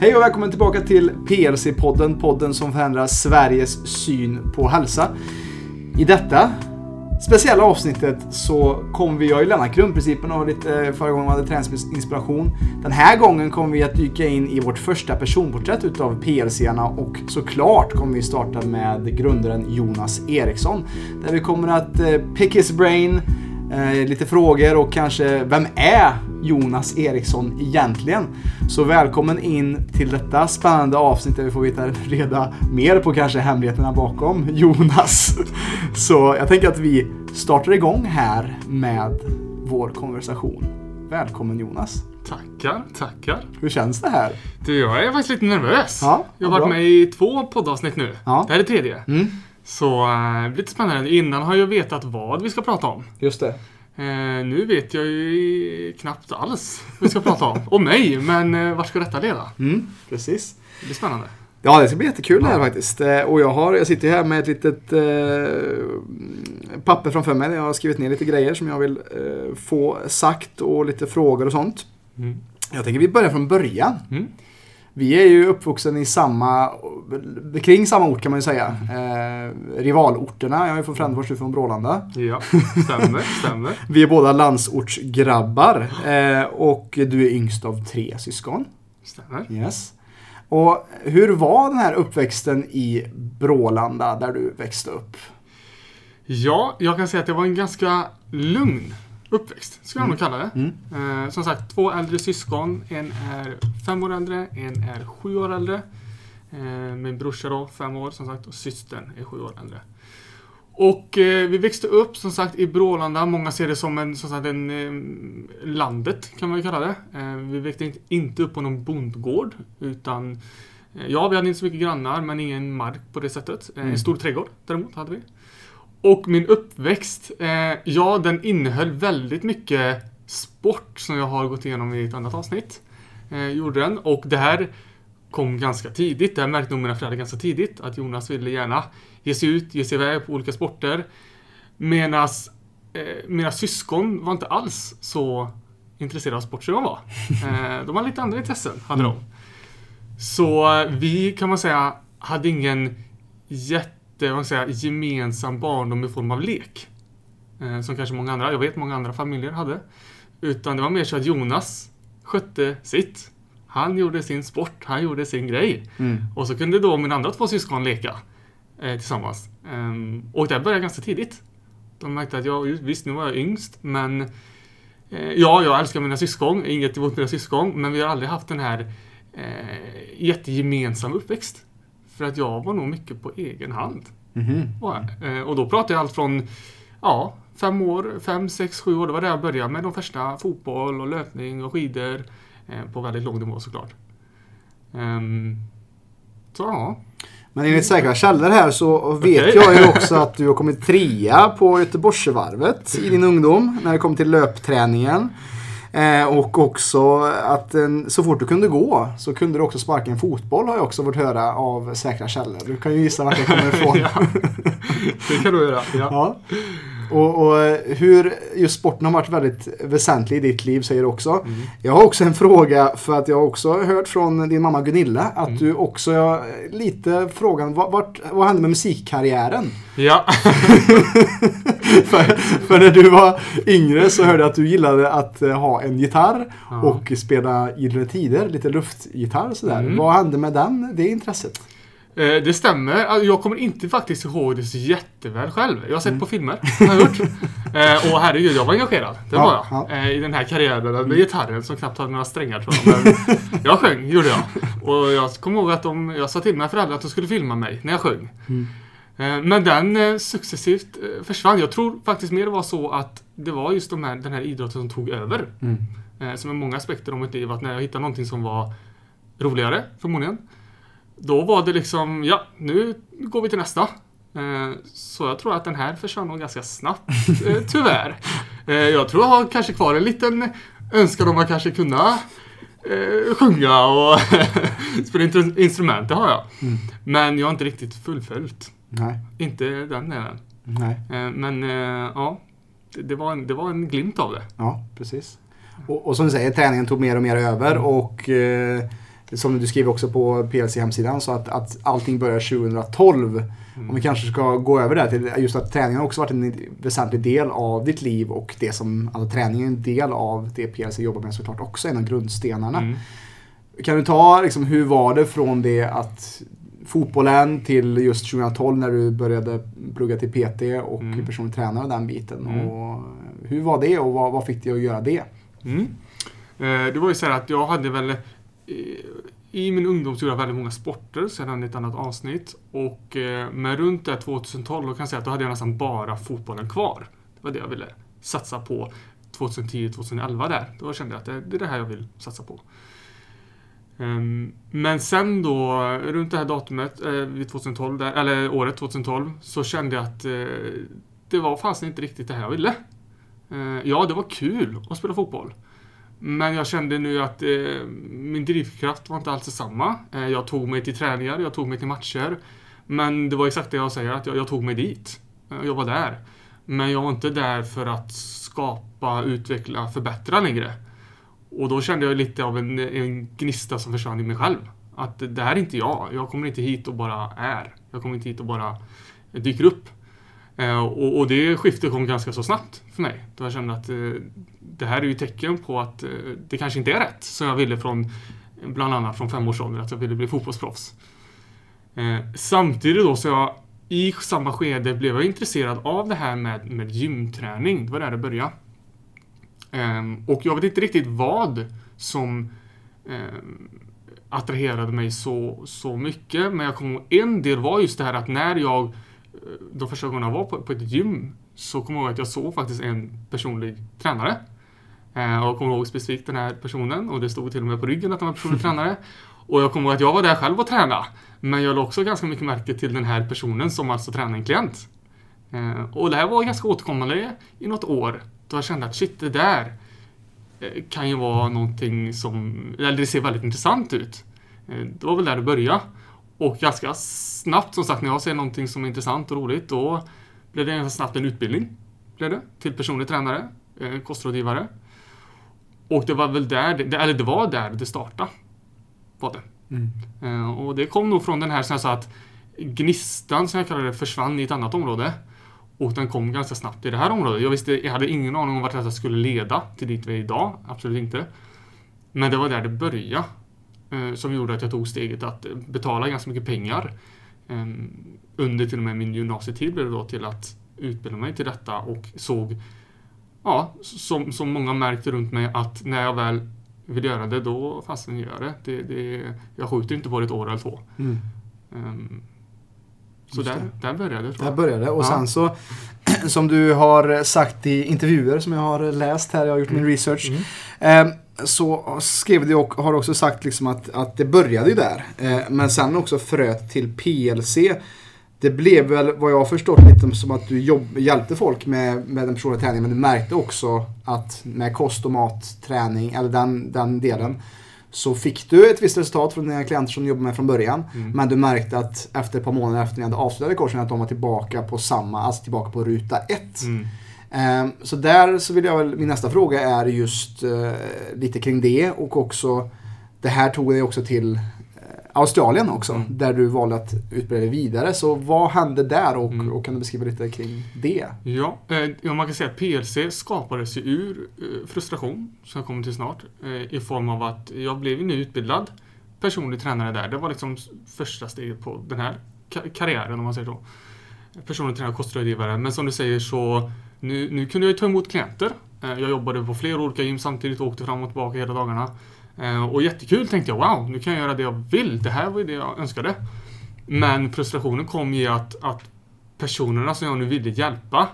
Hej och välkommen tillbaka till PLC-podden, podden som förändrar Sveriges syn på hälsa. I detta speciella avsnittet så kommer vi, jag har ju lämnat grundprincipen och lite eh, förra gången hade träningsinspiration. Den här gången kommer vi att dyka in i vårt första personporträtt utav PLC-arna och såklart kommer vi starta med grundaren Jonas Eriksson. Där vi kommer att eh, pick his brain, eh, lite frågor och kanske vem är Jonas Eriksson egentligen? Så välkommen in till detta spännande avsnitt där vi får veta reda mer på kanske hemligheterna bakom Jonas. Så jag tänker att vi startar igång här med vår konversation. Välkommen Jonas. Tackar, tackar. Hur känns det här? Du, jag är faktiskt lite nervös. Ja, jag har varit med i två poddavsnitt nu. Ja. Det här är tredje. Mm, Så det blir lite spännande. Innan har jag vetat vad vi ska prata om. just det. Eh, nu vet jag ju knappt alls vad vi ska prata om. Om mig, men eh, vart ska detta leda? Mm, precis. Det blir spännande. Ja, det ska bli jättekul det här faktiskt. Eh, Och jag, har, jag sitter här med ett litet eh, papper framför mig. där Jag har skrivit ner lite grejer som jag vill eh, få sagt och lite frågor och sånt. Mm. Jag tänker vi börjar från början. Mm. Vi är ju uppvuxen i samma, kring samma ort kan man ju säga. Eh, rivalorterna. Jag är från Frändefors, du är från Brålanda. Ja, stämmer, stämmer. Vi är båda landsortsgrabbar. Eh, och du är yngst av tre syskon. Stämmer. Yes. Och hur var den här uppväxten i Brålanda där du växte upp? Ja, jag kan säga att det var en ganska lugn uppväxt, skulle jag nog kalla det. Mm. Eh, som sagt, två äldre syskon. En är fem år äldre, en är sju år äldre. Eh, min brorsa då, fem år som sagt, och systern är sju år äldre. Och eh, vi växte upp som sagt i Brålanda. Många ser det som en, som sagt, en eh, landet kan man ju kalla det. Eh, vi växte inte, inte upp på någon bondgård. Utan, eh, ja, vi hade inte så mycket grannar men ingen mark på det sättet. Eh, Mm. En stor trädgård däremot hade vi. Och min uppväxt, eh, ja den innehöll väldigt mycket sport som jag har gått igenom i ett annat avsnitt. Eh, gjorde den. Och det här kom ganska tidigt. Det här märkte nog mina föräldrar ganska tidigt. Att Jonas ville gärna ge sig ut, ge sig iväg på olika sporter. Medan eh, mina syskon var inte alls så intresserade av sport som jag var. Eh, de hade lite andra intressen, hade de. Så eh, vi kan man säga hade ingen jätte, vad man säga, gemensam barndom i form av lek. Eh, som kanske många andra, jag vet många andra familjer hade. Utan det var mer så att Jonas skötte sitt. Han gjorde sin sport, han gjorde sin grej. Mm. Och så kunde då mina andra två syskon leka eh, tillsammans. Ehm, och det började ganska tidigt. De märkte att jag, visst nu var jag yngst, men eh, ja, jag älskar mina syskon, inget emot mina syskon, men vi har aldrig haft den här eh, jättegemensam uppväxt. För att jag var nog mycket på egen hand. Jag. Eh, och då pratar jag allt från ja, fem år, fem, sex, sju år. Det var där jag började med de första fotboll och löpning och skidor. Eh, på väldigt låg nivå såklart. Ehm, så ja. Men enligt säkra källor här så vet Okej. jag ju också att du har kommit trea på Göteborgsvarvet i din ungdom när det kom till löpträningen. Eh, och också att en, så fort du kunde gå så kunde du också sparka en fotboll har jag också fått höra av säkra källor. Du kan ju gissa vart det kommer ifrån. ja. Det kan du göra. Ja. Ja. Och, och hur just sporten har varit väldigt väsentlig i ditt liv säger du också. Mm. Jag har också en fråga för att jag har också hört från din mamma Gunilla att Mm. du också, lite frågan, vart, vad hände med musikkarriären? ja. för, för när du var yngre så hörde jag att du gillade att eh, ha en gitarr Ja. och spela Gyllene Tider, lite luftgitarr sådär. Mm. Vad hände med den, det intresset? Eh, Det stämmer. Alltså, Jag kommer inte faktiskt ihåg det så jätteväl själv. Jag har sett Mm. på filmer, har jag gjort. Eh, och herregud, jag var engagerad. Det Ja, var jag. ja. Eh, I den här karriären med gitarren som knappt hade några strängar tror jag. Men jag sjöng, gjorde jag. Och jag kommer ihåg att de, jag sa till mina föräldrar att de skulle filma mig när jag sjöng. Mm. Eh, Men den successivt försvann. Jag tror faktiskt mer det var så att det var just de här, den här idrotten som tog över. Mm. Som är många aspekter av mitt liv. Att när jag hittade någonting som var roligare, förmodligen. Då var det liksom, ja, nu går vi till nästa. Eh, Så jag tror att den här försvann nog ganska snabbt, eh, tyvärr. Eh, Jag tror jag har kanske kvar en liten önskan om att kanske kunna sjunga och spela instrument, det har jag. Mm. Men jag har inte riktigt fullföljt. Nej, Inte den delen. nej. Men ja, det- det var, en, det var en glimt av det. Ja, precis. Och, och som du säger, träningen tog mer och mer över och eh, som du skriver också på PLC-hemsidan, så att, att allting börjar 2012. Mm. Om vi kanske ska gå över där till just att träningen har också varit en väsentlig del av ditt liv och det som, alltså träningen är en del av det PLC jobbar med såklart också, en av grundstenarna. Mm. Kan du ta, liksom, hur var det från det att fotbollen till just 2012 när du började plugga till PT och mm. personlig tränare och den biten. Mm. Och hur var det och vad, vad fick dig att göra det? Mm. Eh, det var ju så här att jag hade väl i min ungdom så gjorde jag väldigt många sporter sedan ett annat avsnitt. Och eh, med runt det 2012 då kan jag säga att då hade jag nästan bara fotbollen kvar. Det var det jag ville satsa på 2010-2011 där. Då kände jag att det, det är det här jag vill satsa på. Um, men sen då, runt det här datumet, eh, 2012, där, eller året 2012, så kände jag att eh, det var fasen inte riktigt det här jag ville. Eh, ja, det var kul att spela fotboll. Men jag kände nu att eh, min drivkraft var inte alls samma. Eh, jag tog mig till träningar, jag tog mig till matcher. Men det var exakt det jag säger, att jag, jag tog mig dit. Eh, jag var där. Men jag var inte där för att skapa, utveckla, förbättra längre. Och då kände jag lite av en, en gnista som försvann i mig själv. Att det här är inte jag. Jag kommer inte hit och bara är. Jag kommer inte hit och bara dyker upp. Eh, och, och, det skiftet kom ganska så snabbt för mig. Då jag kände att eh, det här är ju tecken på att eh, det kanske inte är rätt som jag ville från bland annat från femårsåldern, att jag ville bli fotbollsproffs. Eh, samtidigt då så jag i samma skede blev jag intresserad av det här med, med gymträning. Det var där det började. Ehm, och jag vet inte riktigt vad som ehm, attraherade mig så, så mycket. Men jag kommer en del var just det här att när jag de första gångerna jag var på, på ett gym så kommer jag ihåg att jag såg faktiskt en personlig tränare. Eh, och kommer ihåg specifikt den här personen och det stod till och med på ryggen att han var personlig tränare. Och jag kommer ihåg att jag var där själv och tränade. Men jag lade också ganska mycket märke till den här personen som alltså tränade en klient. Eh, och det här var ganska återkommande i något år. Då jag kände att shit, det där eh, kan ju vara någonting som, eller det ser väldigt intressant ut. Eh, det var väl där det började. Och ganska snabbt, som sagt, när jag ser någonting som är intressant och roligt, då blev det ganska snabbt en utbildning. Blev det, till personlig tränare, eh, kostrådgivare. Och det var väl där, det, eller det var där det startade. Var det. Mm. Eh, och det kom nog från den här, som jag sa, att gnistan, som jag kallar det, försvann i ett annat område. Och den kom ganska snabbt i det här området. Jag visste, jag hade ingen aning om vart detta skulle leda till dit vi är idag. Absolut inte. Men det var där det började. Eh, som gjorde att jag tog steget att betala ganska mycket pengar ehm, under till och med min gymnasietid blev det då till att utbilda mig till detta och såg, ja, som, som många märkte runt mig att när jag väl vill göra det, då fasen gör det. det, det jag skjuter inte på det ett år eller två. Mm. Um, så där, där började det. Där började och ja. sen så som du har sagt i intervjuer som jag har läst här, jag har gjort mm. min research. Mm. Eh, så skrev du och har också sagt liksom att, att det började ju där. Eh, men sen också fröt till PLC. Det blev väl vad jag har förstått lite som att du jobb, hjälpte folk med, med den personliga träningen. Men du märkte också att med kost och mat, träning, eller den, den delen. Så fick du ett visst resultat från dina klienter som du jobbade med från början. Mm. Men du märkte att efter ett par månader efter ni hade avslutat kursen att de var tillbaka på samma, alltså tillbaka på ruta ett. Mm. Ehm, så där så vill jag väl, min nästa fråga är just uh, lite kring det och också det här tog dig också till uh, Australien också, mm. där du valde att utbilda dig vidare. Så vad hände där och, mm. och kan du beskriva lite kring det? Ja, eh, man kan säga att PLC skapades ju ur eh, frustration, som jag kommer till snart, eh, i form av att jag blev nu utbildad personlig tränare där. Det var liksom första steget på den här karriären om man säger så. Personlig tränare och kostrådgivare. Men som du säger så nu, nu kunde jag ta emot klienter. Eh, jag jobbade på flera olika gym samtidigt och åkte fram och tillbaka hela dagarna. Eh, och jättekul tänkte jag, wow, nu kan jag göra det jag vill. Det här var ju det jag önskade. Men frustrationen kom i att, att personerna som jag nu ville hjälpa,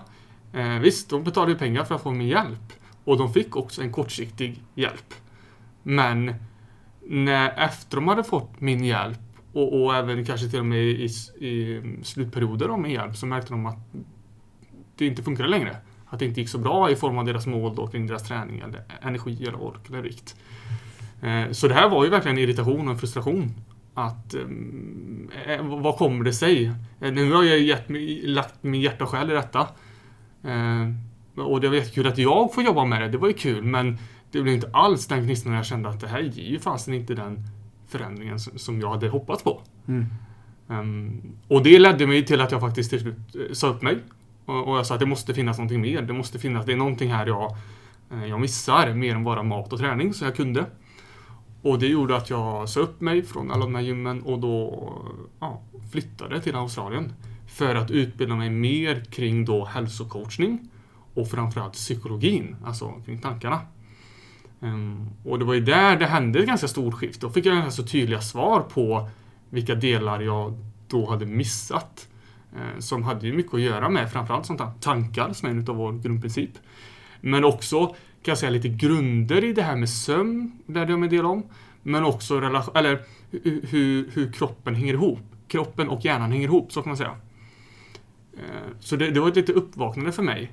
eh, visst, de betalade ju pengar för att få min hjälp. Och de fick också en kortsiktig hjälp. Men när, efter de hade fått min hjälp och, och även kanske till och med i, i slutperioder av min hjälp så märkte de att det inte funkade längre. Att det inte gick så bra i form av deras mål då, kring deras träning, eller energi, eller ork eller vikt. Eh, så det här var ju verkligen irritation och frustration. Att, eh, eh vad kommer det sig? Nu har jag gett, lagt min hjärta och själ i detta. Och det var jättekul att jag får jobba med det, det var ju kul, men det blev inte alls den gnistan när jag kände att det här ger ju fasen inte den förändringen som jag hade hoppats på. Mm. Ehm, och det ledde mig till att jag faktiskt till slut sa upp mig. Och, och jag sa att det måste finnas någonting mer. Det måste finnas, det är någonting här jag, eh, jag missar mer än bara mat och träning som jag kunde. Och det gjorde att jag sa upp mig från alla de här gymmen och då ja, flyttade till Australien. För att utbilda mig mer kring då hälsocoachning och framförallt psykologin, alltså kring tankarna. Ehm, och det var ju där det hände ett ganska stort skifte. Då fick jag ganska så tydliga svar på vilka delar jag då hade missat. Eh, som hade ju mycket att göra med framförallt sånt här tankar som är en av vår grundprincip. Men också kan jag säga lite grunder i det här med sömn, lärde jag mig en del om. Men också relation, eller hur, hur kroppen hänger ihop. Kroppen och hjärnan hänger ihop, så kan man säga. Eh, så det, det var ett lite uppvaknande för mig.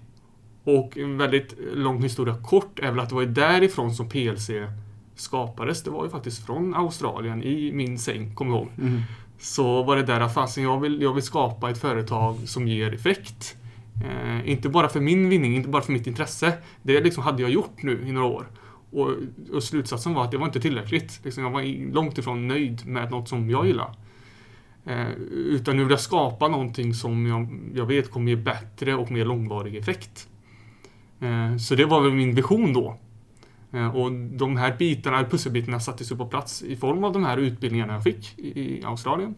Och en väldigt lång historia kort är väl att det var därifrån som PLC skapades. Det var ju faktiskt från Australien i min säng, kommer jag ihåg. Mm. Så var det där att fasen, jag vill, jag vill skapa ett företag som ger effekt. Eh, inte bara för min vinning, inte bara för mitt intresse. Det liksom hade jag gjort nu i några år. Och, och slutsatsen var att det var inte tillräckligt. Liksom jag var långt ifrån nöjd med något som jag gillar. Eh, utan nu vill jag skapa någonting som jag, jag vet kommer ge bättre och mer långvarig effekt. Eh, så det var väl min vision då. Eh, Och de här bitarna, pusselbitarna sattes ju på plats i form av de här utbildningarna jag fick i Australien.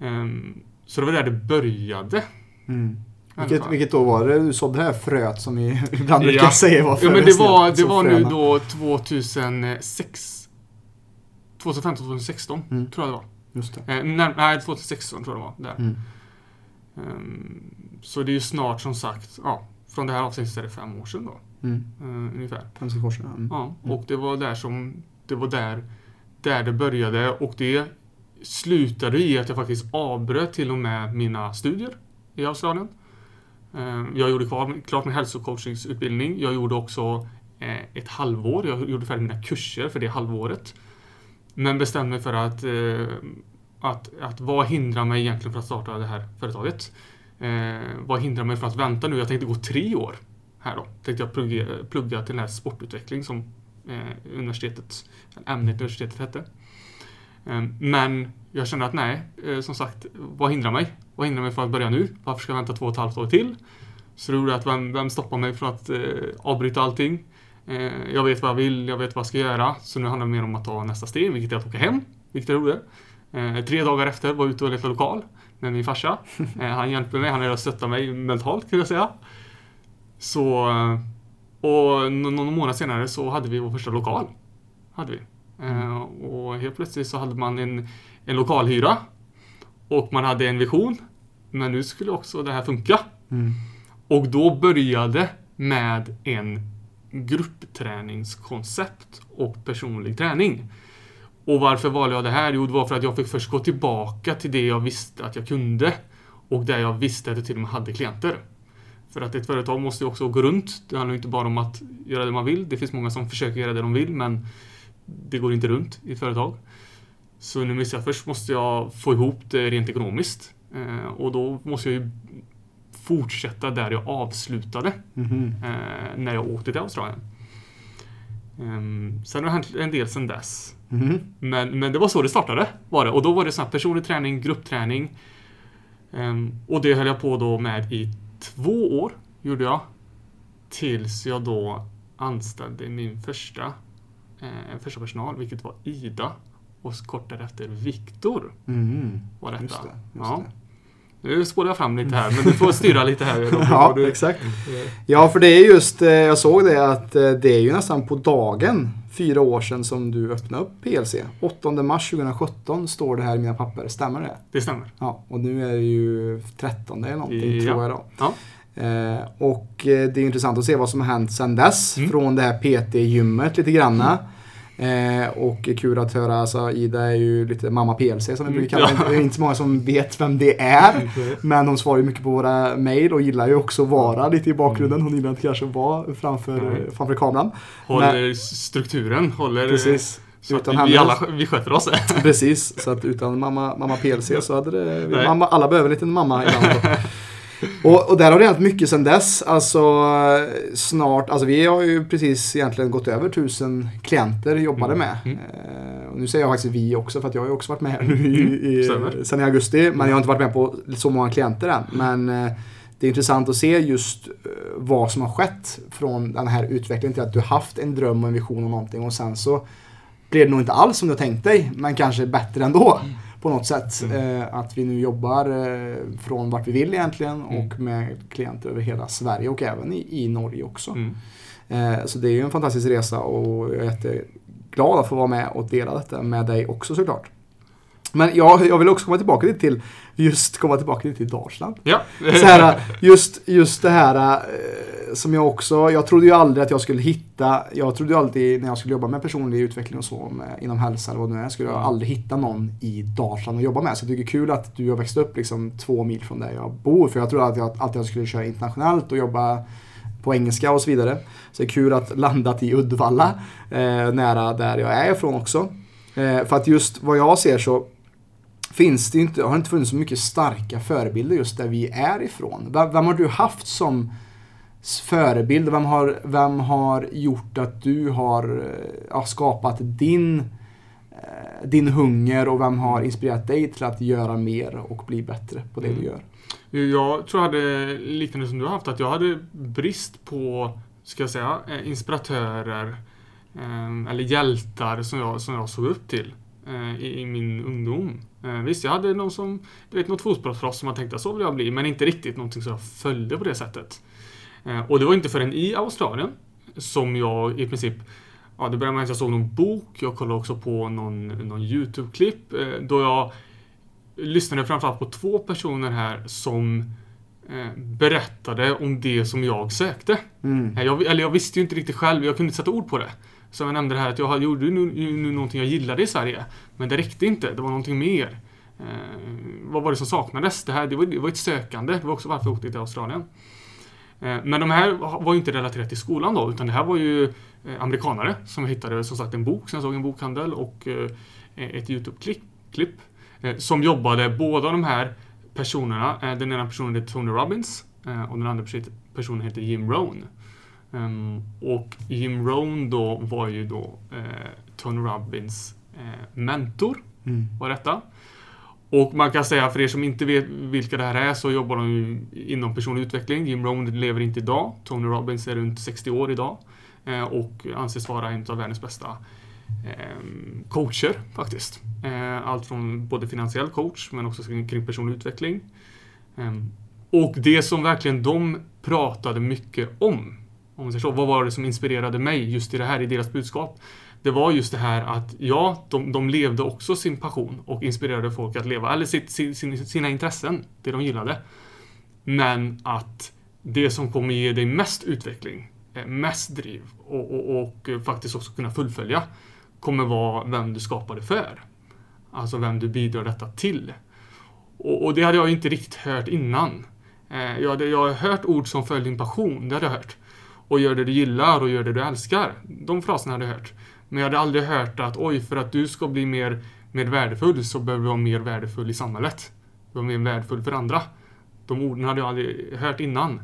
Ehm, Så det var där det började. Mm. Vilket, vilket då var det du sådde det här fröet som vi ibland brukar Ja. säga var Ja men det var, det var nu då 2006 2015-2016 Mm. tror jag det var. Just det. Eh, nej, nej, 2016 tror jag det var. Där. Mm. Ehm, så det är ju snart som sagt, ja, från det här avsnittet är det fem år sedan då. Mm. eh, ungefär. Penselkorsen. Mm. Ja, Mm. och det var där som, det var där, där det började och det slutade i att jag faktiskt avbröt till och med mina studier i Australien. Eh, Jag gjorde kvar, klart min hälsocoachingsutbildning. Jag gjorde också eh, ett halvår. Jag gjorde färdigt mina kurser för det halvåret. Men bestämde mig för att, att, att vad hindrar mig egentligen från att starta det här företaget? Eh, vad hindrar mig från att vänta nu? Jag tänkte gå tre år här då. Tänkte jag plugga, plugga till den här sportutveckling som eh, universitetet, ämnet universitetet hette. Eh, men jag kände att nej, eh, som sagt, vad hindrar mig? Vad hindrar mig från att börja nu? Varför ska jag vänta två och ett halvt år till? Så det gjorde att vem, vem stoppar mig från att eh, avbryta allting? Eh, jag vet vad jag vill, jag vet vad jag ska göra. Så nu handlar det mer om att ta nästa steg, vilket är att åka hem. Vilket jag gjorde. Eh, tre dagar efter var jag ute och letade lokal med min farsa. Eh, han hjälpte mig, han har stöttat mig mentalt kan jag säga. Så, eh, och nå- någon månad senare så hade vi vår första lokal. Hade vi. Eh, och helt plötsligt så hade man en, en lokalhyra. Och man hade en vision. Men nu skulle också det här funka. Mm. Och då började med en gruppträningskoncept och personlig träning. Och varför valde jag det här? Jo, det var för att jag fick först gå tillbaka till det jag visste att jag kunde. Och där jag visste att jag till och med hade klienter. För att ett företag måste ju också gå runt. Det handlar ju inte bara om att göra det man vill. Det finns många som försöker göra det de vill, men det går inte runt i ett företag. Så nu visste jag först måste jag få ihop det rent ekonomiskt. Eh, och då måste jag ju fortsätta där jag avslutade Mhm. eh, när jag åkte till Australien. Um, sen har det hänt en del sen dess. Mhm. Men, men det var så det startade. Var det. Och då var det sån här personlig träning, gruppträning. Ehm, och det höll jag på då med i två år, gjorde jag. Tills jag då anställde min första, eh, första personal, vilket var Ida. Och kort därefter Viktor Mhm. var detta. Just det. Just ja. det. Nu spårar jag fram lite här, men du får styra lite här. Ja, du- exakt. Ja, för det är just, eh, jag såg det att eh, det är ju nästan på dagen fyra år sedan som du öppnade upp PLC. 8 mars 2017 står det här i mina papper, stämmer det? Det stämmer. Ja, och nu är det ju 13 eller någonting Ja. tror jag då. Ja. Eh, och eh, det är intressant att se vad som har hänt sedan dess. Mm. Från det här PT-gymmet lite granna. Eh, och kul att höra, alltså Ida är ju lite mamma PLC som vi brukar kalla Mm, Ja. det. Är inte så många som vet vem det är. Men hon svarar ju mycket på våra mejl och gillar ju också att vara lite i bakgrunden. Hon gillar inte kanske att vara framför, Mm. framför kameran. Håller strukturen, håller... Precis. Så att Utan vi, henne- vi alla vi sköter oss. Precis, så att utan mamma, mamma PLC så hade det... Mamma, alla behöver en liten mamma ibland. Och, och där har det hänt mycket sedan dess. Alltså snart, alltså vi har ju precis egentligen gått över tusen klienter jobbade Mm. med. Mm. Eh, och nu säger jag faktiskt vi också för att jag har ju också varit med här nu i, i, Stämmer. sen i augusti. Men jag har inte varit med på så många klienter än. Men eh, det är intressant att se just eh, vad som har skett från den här utvecklingen till att du haft en dröm och en vision om någonting och sen så blev det nog inte alls som du tänkt dig, men kanske bättre ändå på något sätt. Mm. Eh, att vi nu jobbar eh, från vart vi vill egentligen Mm. och med klienter över hela Sverige och även i, i Norge också. Mm. Eh, så det är ju en fantastisk resa och jag är jätteglad att få vara med och dela detta med dig också såklart. Men jag, jag vill också komma tillbaka lite till just komma tillbaka lite till Dalsland. Ja. Så här, just, just det här eh, som jag också, jag trodde ju aldrig att jag skulle hitta, jag trodde ju alltid när jag skulle jobba med personlig utveckling och så med, inom hälsa eller vad det nu är, skulle jag aldrig hitta någon i Dalsland att jobba med. Så jag tycker det är kul att du har växt upp liksom två mil från där jag bor. För jag trodde alltid att jag skulle köra internationellt och jobba på engelska och så vidare. Så det är kul att landat i Uddevalla, eh, nära där jag är ifrån också. Eh, för att just vad jag ser så finns det inte, har det inte funnits så mycket starka förebilder just där vi är ifrån. Vem, vem har du haft som förebild? Vem har, vem har gjort att du har eh, ja, skapat din, eh, din hunger och vem har inspirerat dig till att göra mer och bli bättre på det Mm. du gör? Jag tror jag hade liknande som du har haft, att jag hade brist på, ska jag säga, eh, inspiratörer eller hjältar som jag, som jag såg upp till i, i min ungdom. Eh, Visst, jag hade någon som, du vet, något fotbollsproffs som man tänkte att så vill jag bli, men inte riktigt någonting som jag följde på det sättet. Eh, Och det var inte förrän i Australien som jag i princip Ja, det började med att jag såg någon bok, jag kollade också på någon, någon YouTube-klipp eh, då jag lyssnade framförallt på två personer här som berättade om det som jag sökte. Mm. Jag, eller jag visste ju inte riktigt själv, jag kunde inte sätta ord på det. Så jag nämnde det här att jag gjorde nu, nu någonting jag gillade i Sverige. Men det räckte inte, det var någonting mer. Eh, vad var det som saknades? Det, här, det, var, det var ett sökande, det var också varför jag åkte till Australien. Eh, men de här var ju inte relaterat till skolan då, utan det här var ju eh, amerikanare som jag hittade som sagt en bok, som jag såg i en bokhandel och eh, e-, ett YouTube-klipp eh, som jobbade, båda de här personerna, eh, den ena personen heter Tony Robbins eh, och den andra personen heter Jim Rohn. Ehm, och Jim Rohn då var ju då eh, Tony Robbins eh, mentor, Mm. var detta. Och man kan säga, för er som inte vet vilka det här är, så jobbar de ju inom personlig utveckling. Jim Rohn lever inte idag. Tony Robbins är runt 60 år idag. Eh, och anses vara en av världens bästa eh, coacher faktiskt. Eh, allt från både finansiell coach men också kring kring personlig utveckling. Eh, och det som verkligen de pratade mycket om, om man säger så, vad var det som inspirerade mig just i det här, i deras budskap? Det var just det här att ja, de, de levde också sin passion och inspirerade folk att leva, eller sitt, sin, sin, sina intressen, det de gillade. Men att det som kommer ge dig mest utveckling, eh, mest driv och, och, och eh, faktiskt också kunna fullfölja kommer vara vem du skapade för. Alltså vem du bidrar detta till. Och, och det hade jag inte riktigt hört innan. Eh, jag, hade, jag har hört ord som följ din passion, det hade jag hört. Och gör det du gillar och gör det du älskar. De fraserna hade jag hört. Men jag hade aldrig hört att oj, för att du ska bli mer, mer värdefull så behöver du vara mer värdefull i samhället. Du vara mer värdefull för andra. De orden hade jag aldrig hört innan.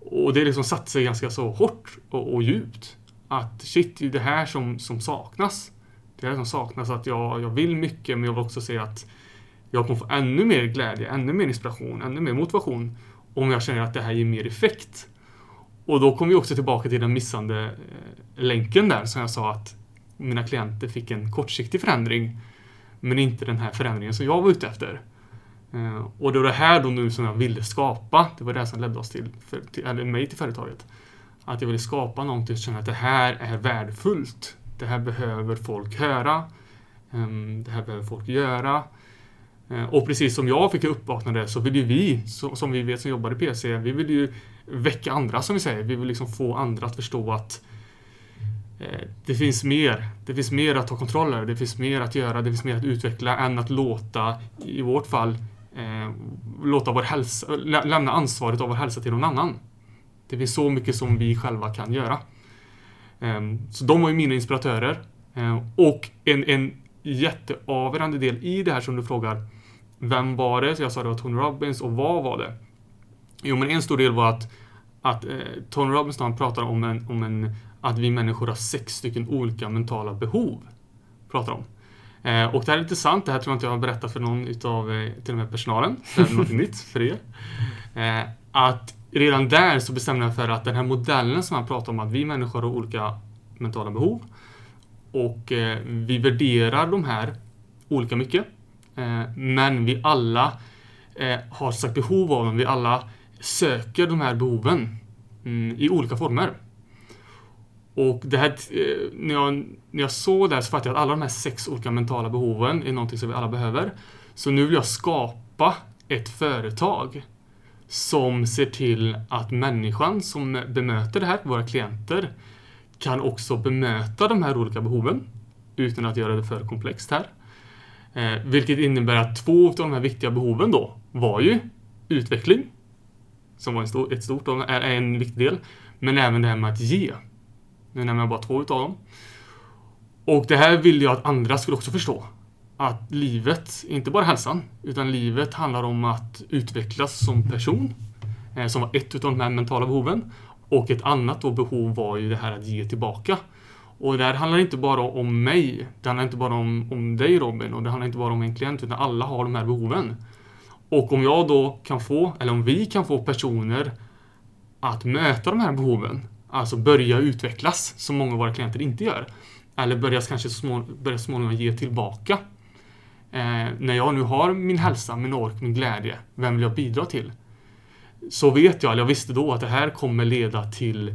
Och det liksom satt sig ganska så hårt och, och djupt. Att shit, det är det här som, som saknas. Det är det som saknas. Att jag, jag vill mycket men jag vill också se att jag kommer få ännu mer glädje, ännu mer inspiration, ännu mer motivation om jag känner att det här ger mer effekt. Och då kommer vi också tillbaka till den missande eh, länken där som jag sa att mina klienter fick en kortsiktig förändring men inte den här förändringen som jag var ute efter. Eh, och det var det här då nu som jag ville skapa. Det var det som ledde oss till, för, till eller mig till företaget. Att jag ville skapa någonting och känna att det här är värdefullt. Det här behöver folk höra. Ehm, det här behöver folk göra. Eh, och precis som jag fick uppvaknande så vill ju vi, som vi vet som jobbar i PC, vi vill ju väcka andra som vi säger. Vi vill liksom få andra att förstå att eh, det finns mer. Det finns mer att ta kontroll över. Det finns mer att göra. Det finns mer att utveckla än att låta, i vårt fall, eh, låta vår hälsa, lä- lämna ansvaret av vår hälsa till någon annan. Det finns så mycket som vi själva kan göra. Ehm, så de var ju mina inspiratörer. Ehm, och en, en jätteavgörande del i det här som du frågar, vem var det? Så jag sa det var Tony Robbins och vad var det? Jo, men en stor del var att, att eh, Tony Robbins han pratar om, en, om en, att vi människor har sex stycken olika mentala behov. Pratar om. Eh, och det här är intressant, det här tror jag inte jag har berättat för någon utav eh, till och med personalen. Så det är något nytt för er. Eh, att redan där så bestämde jag för att den här modellen som han pratar om, att vi människor har olika mentala behov och eh, vi värderar de här olika mycket. Eh, men vi alla eh, har sagt behov av dem. Vi alla söker de här behoven mm, i olika former. Och det här, eh, när, jag, när jag såg det här så fattade jag att alla de här sex olika mentala behoven är någonting som vi alla behöver. Så nu vill jag skapa ett företag som ser till att människan som bemöter det här, våra klienter, kan också bemöta de här olika behoven utan att göra det för komplext här. Eh, vilket innebär att två av de här viktiga behoven då var ju utveckling, som var en stor, ett stort är en viktig del, men även det här med att ge. Nu nämner jag bara två utav dem. Och det här vill jag att andra skulle också förstå. Att livet, inte bara hälsan, utan livet handlar om att utvecklas som person. Eh, som var ett utav de här mentala behoven. Och ett annat då behov var ju det här att ge tillbaka. Och det här handlar inte bara om mig. Det handlar inte bara om, om dig Robin och det handlar inte bara om en klient utan alla har de här behoven. Och om jag då kan få, eller om vi kan få personer att möta de här behoven, alltså börja utvecklas som många av våra klienter inte gör. Eller börja kanske små, börja småningom ge tillbaka. Eh, när jag nu har min hälsa, min ork, min glädje, vem vill jag bidra till? Så vet jag, eller jag visste då, att det här kommer leda till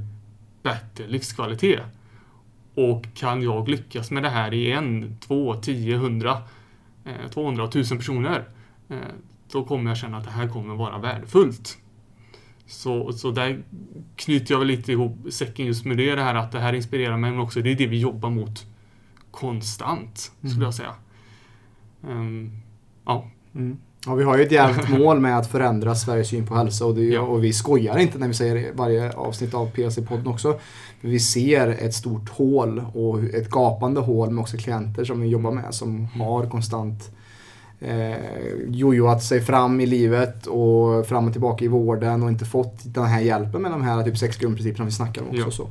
bättre livskvalitet. Och kan jag lyckas med det här i en, två, tio, hundra, eh, 200 och tusen personer, eh, då kommer jag känna att det här kommer vara värdefullt. Så, så där knyter jag väl lite ihop säcken just med det, det här att det här inspirerar mig, men också det är det vi jobbar mot konstant, skulle mm. jag säga. Um, ja. Mm. Ja, vi har ju ett jävligt mål med att förändra Sveriges syn på hälsa och, det, ja. och vi skojar inte när vi säger varje avsnitt av PLC-podden också. Vi ser ett stort hål och ett gapande hål med också klienter som vi jobbar med som har konstant eh, jojoat sig fram i livet och fram och tillbaka i vården och inte fått den här hjälpen med de här typ sex grundprinciperna vi snackar om också. Ja. Så.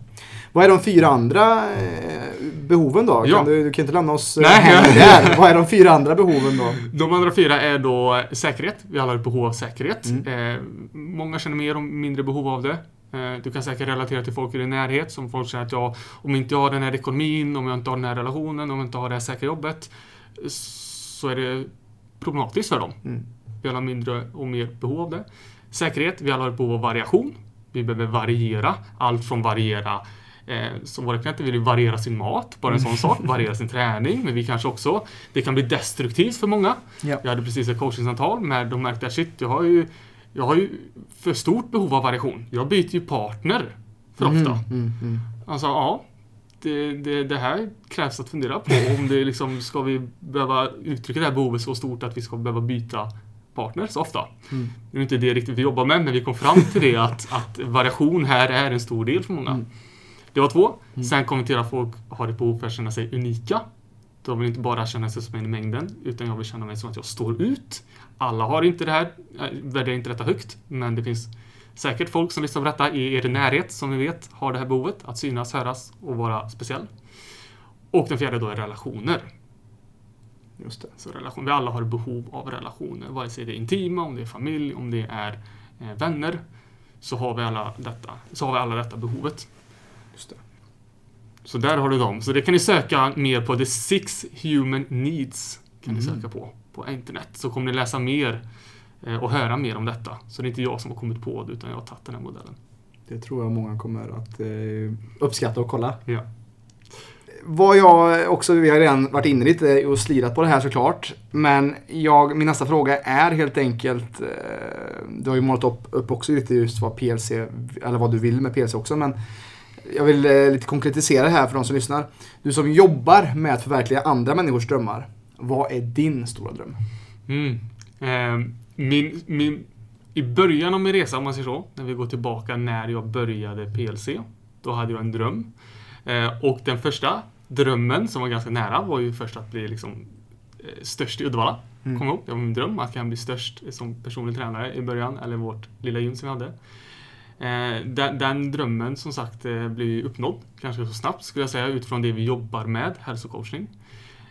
Vad är de fyra andra eh, behoven då? Ja. Kan du, du kan inte lämna oss eh, Nej. där. Vad är de fyra andra behoven då? De andra fyra är då säkerhet. Vi alla har ett behov av säkerhet. Mm. Eh, många känner mer och mindre behov av det. Eh, du kan säkert relatera till folk i din närhet som folk säger att jag, om inte jag har den här ekonomin, om jag inte har den här relationen, om jag inte har det här säkra jobbet så är det problematiskt för dem. Mm. Vi alla har mindre och mer behov av det. Säkerhet, vi alla har behov av variation. Vi behöver variera. Allt från variera eh, som våra klienter vill variera sin mat, bara en sån sak. Variera sin träning, men vi kanske också... Det kan bli destruktivt för många. Ja. Jag hade precis ett coachingsamtal med de märkte att shit, jag har ju jag har ju för stort behov av variation. Jag byter ju partner för ofta. Mm, mm, mm. Alltså, ja. Det, det, det, här krävs att fundera på. Om det liksom, ska vi behöva uttrycka det här behovet så stort att vi ska behöva byta partner så ofta. Mm. Det är inte det riktigt vi jobbar med, men vi kom fram till det att, att variation här är en stor del för många. Mm. Det var två. Mm. Sen kom vi till att folk har ett behov för att känna sig unika. De vill inte bara känna sig som en i mängden, utan jag vill känna mig som att jag står ut. Alla har inte det här, äh, värderar inte detta högt, men det finns säkert folk som lyssnar på detta i er närhet, som vi vet har det här behovet att synas, höras och vara speciell. Och den fjärde då är relationer. Just det. Så relation, vi alla har behov av relationer, vare sig det är intima, om det är familj, om det är eh, vänner, så har vi alla detta, så har vi alla detta behovet. Just det. Så där har du dem. Så det kan ni söka mer på The Six Human Needs. Kan mm. ni söka på, på internet. Så kommer ni läsa mer eh, och höra mer om detta. Så det är inte jag som har kommit på det, utan jag har tagit den här modellen. Det tror jag många kommer att eh, uppskatta och kolla. Ja. Vad jag också, vi har redan varit inne lite och slirat på det här såklart. Men jag, min nästa fråga är helt enkelt, eh, du har ju målat upp, upp också lite just vad PLC, eller vad du vill med PLC också. Men jag vill eh, lite konkretisera det här för de som lyssnar. Du som jobbar med att förverkliga andra människors drömmar. Vad är din stora dröm? Mm. Eh, min, min, I början av min resa, om man säger så, när vi går tillbaka när jag började PLC, då hade jag en dröm. Eh, och den första drömmen, som var ganska nära, var ju först att bli liksom, eh, störst i Uddevalla. Mm. Kom ihåg, det var min dröm att jag kan bli störst som personlig tränare i början, eller vårt lilla gym som vi hade. Eh, den, den drömmen som sagt eh, blir uppnådd ganska så snabbt skulle jag säga utifrån det vi jobbar med, hälsocoachning.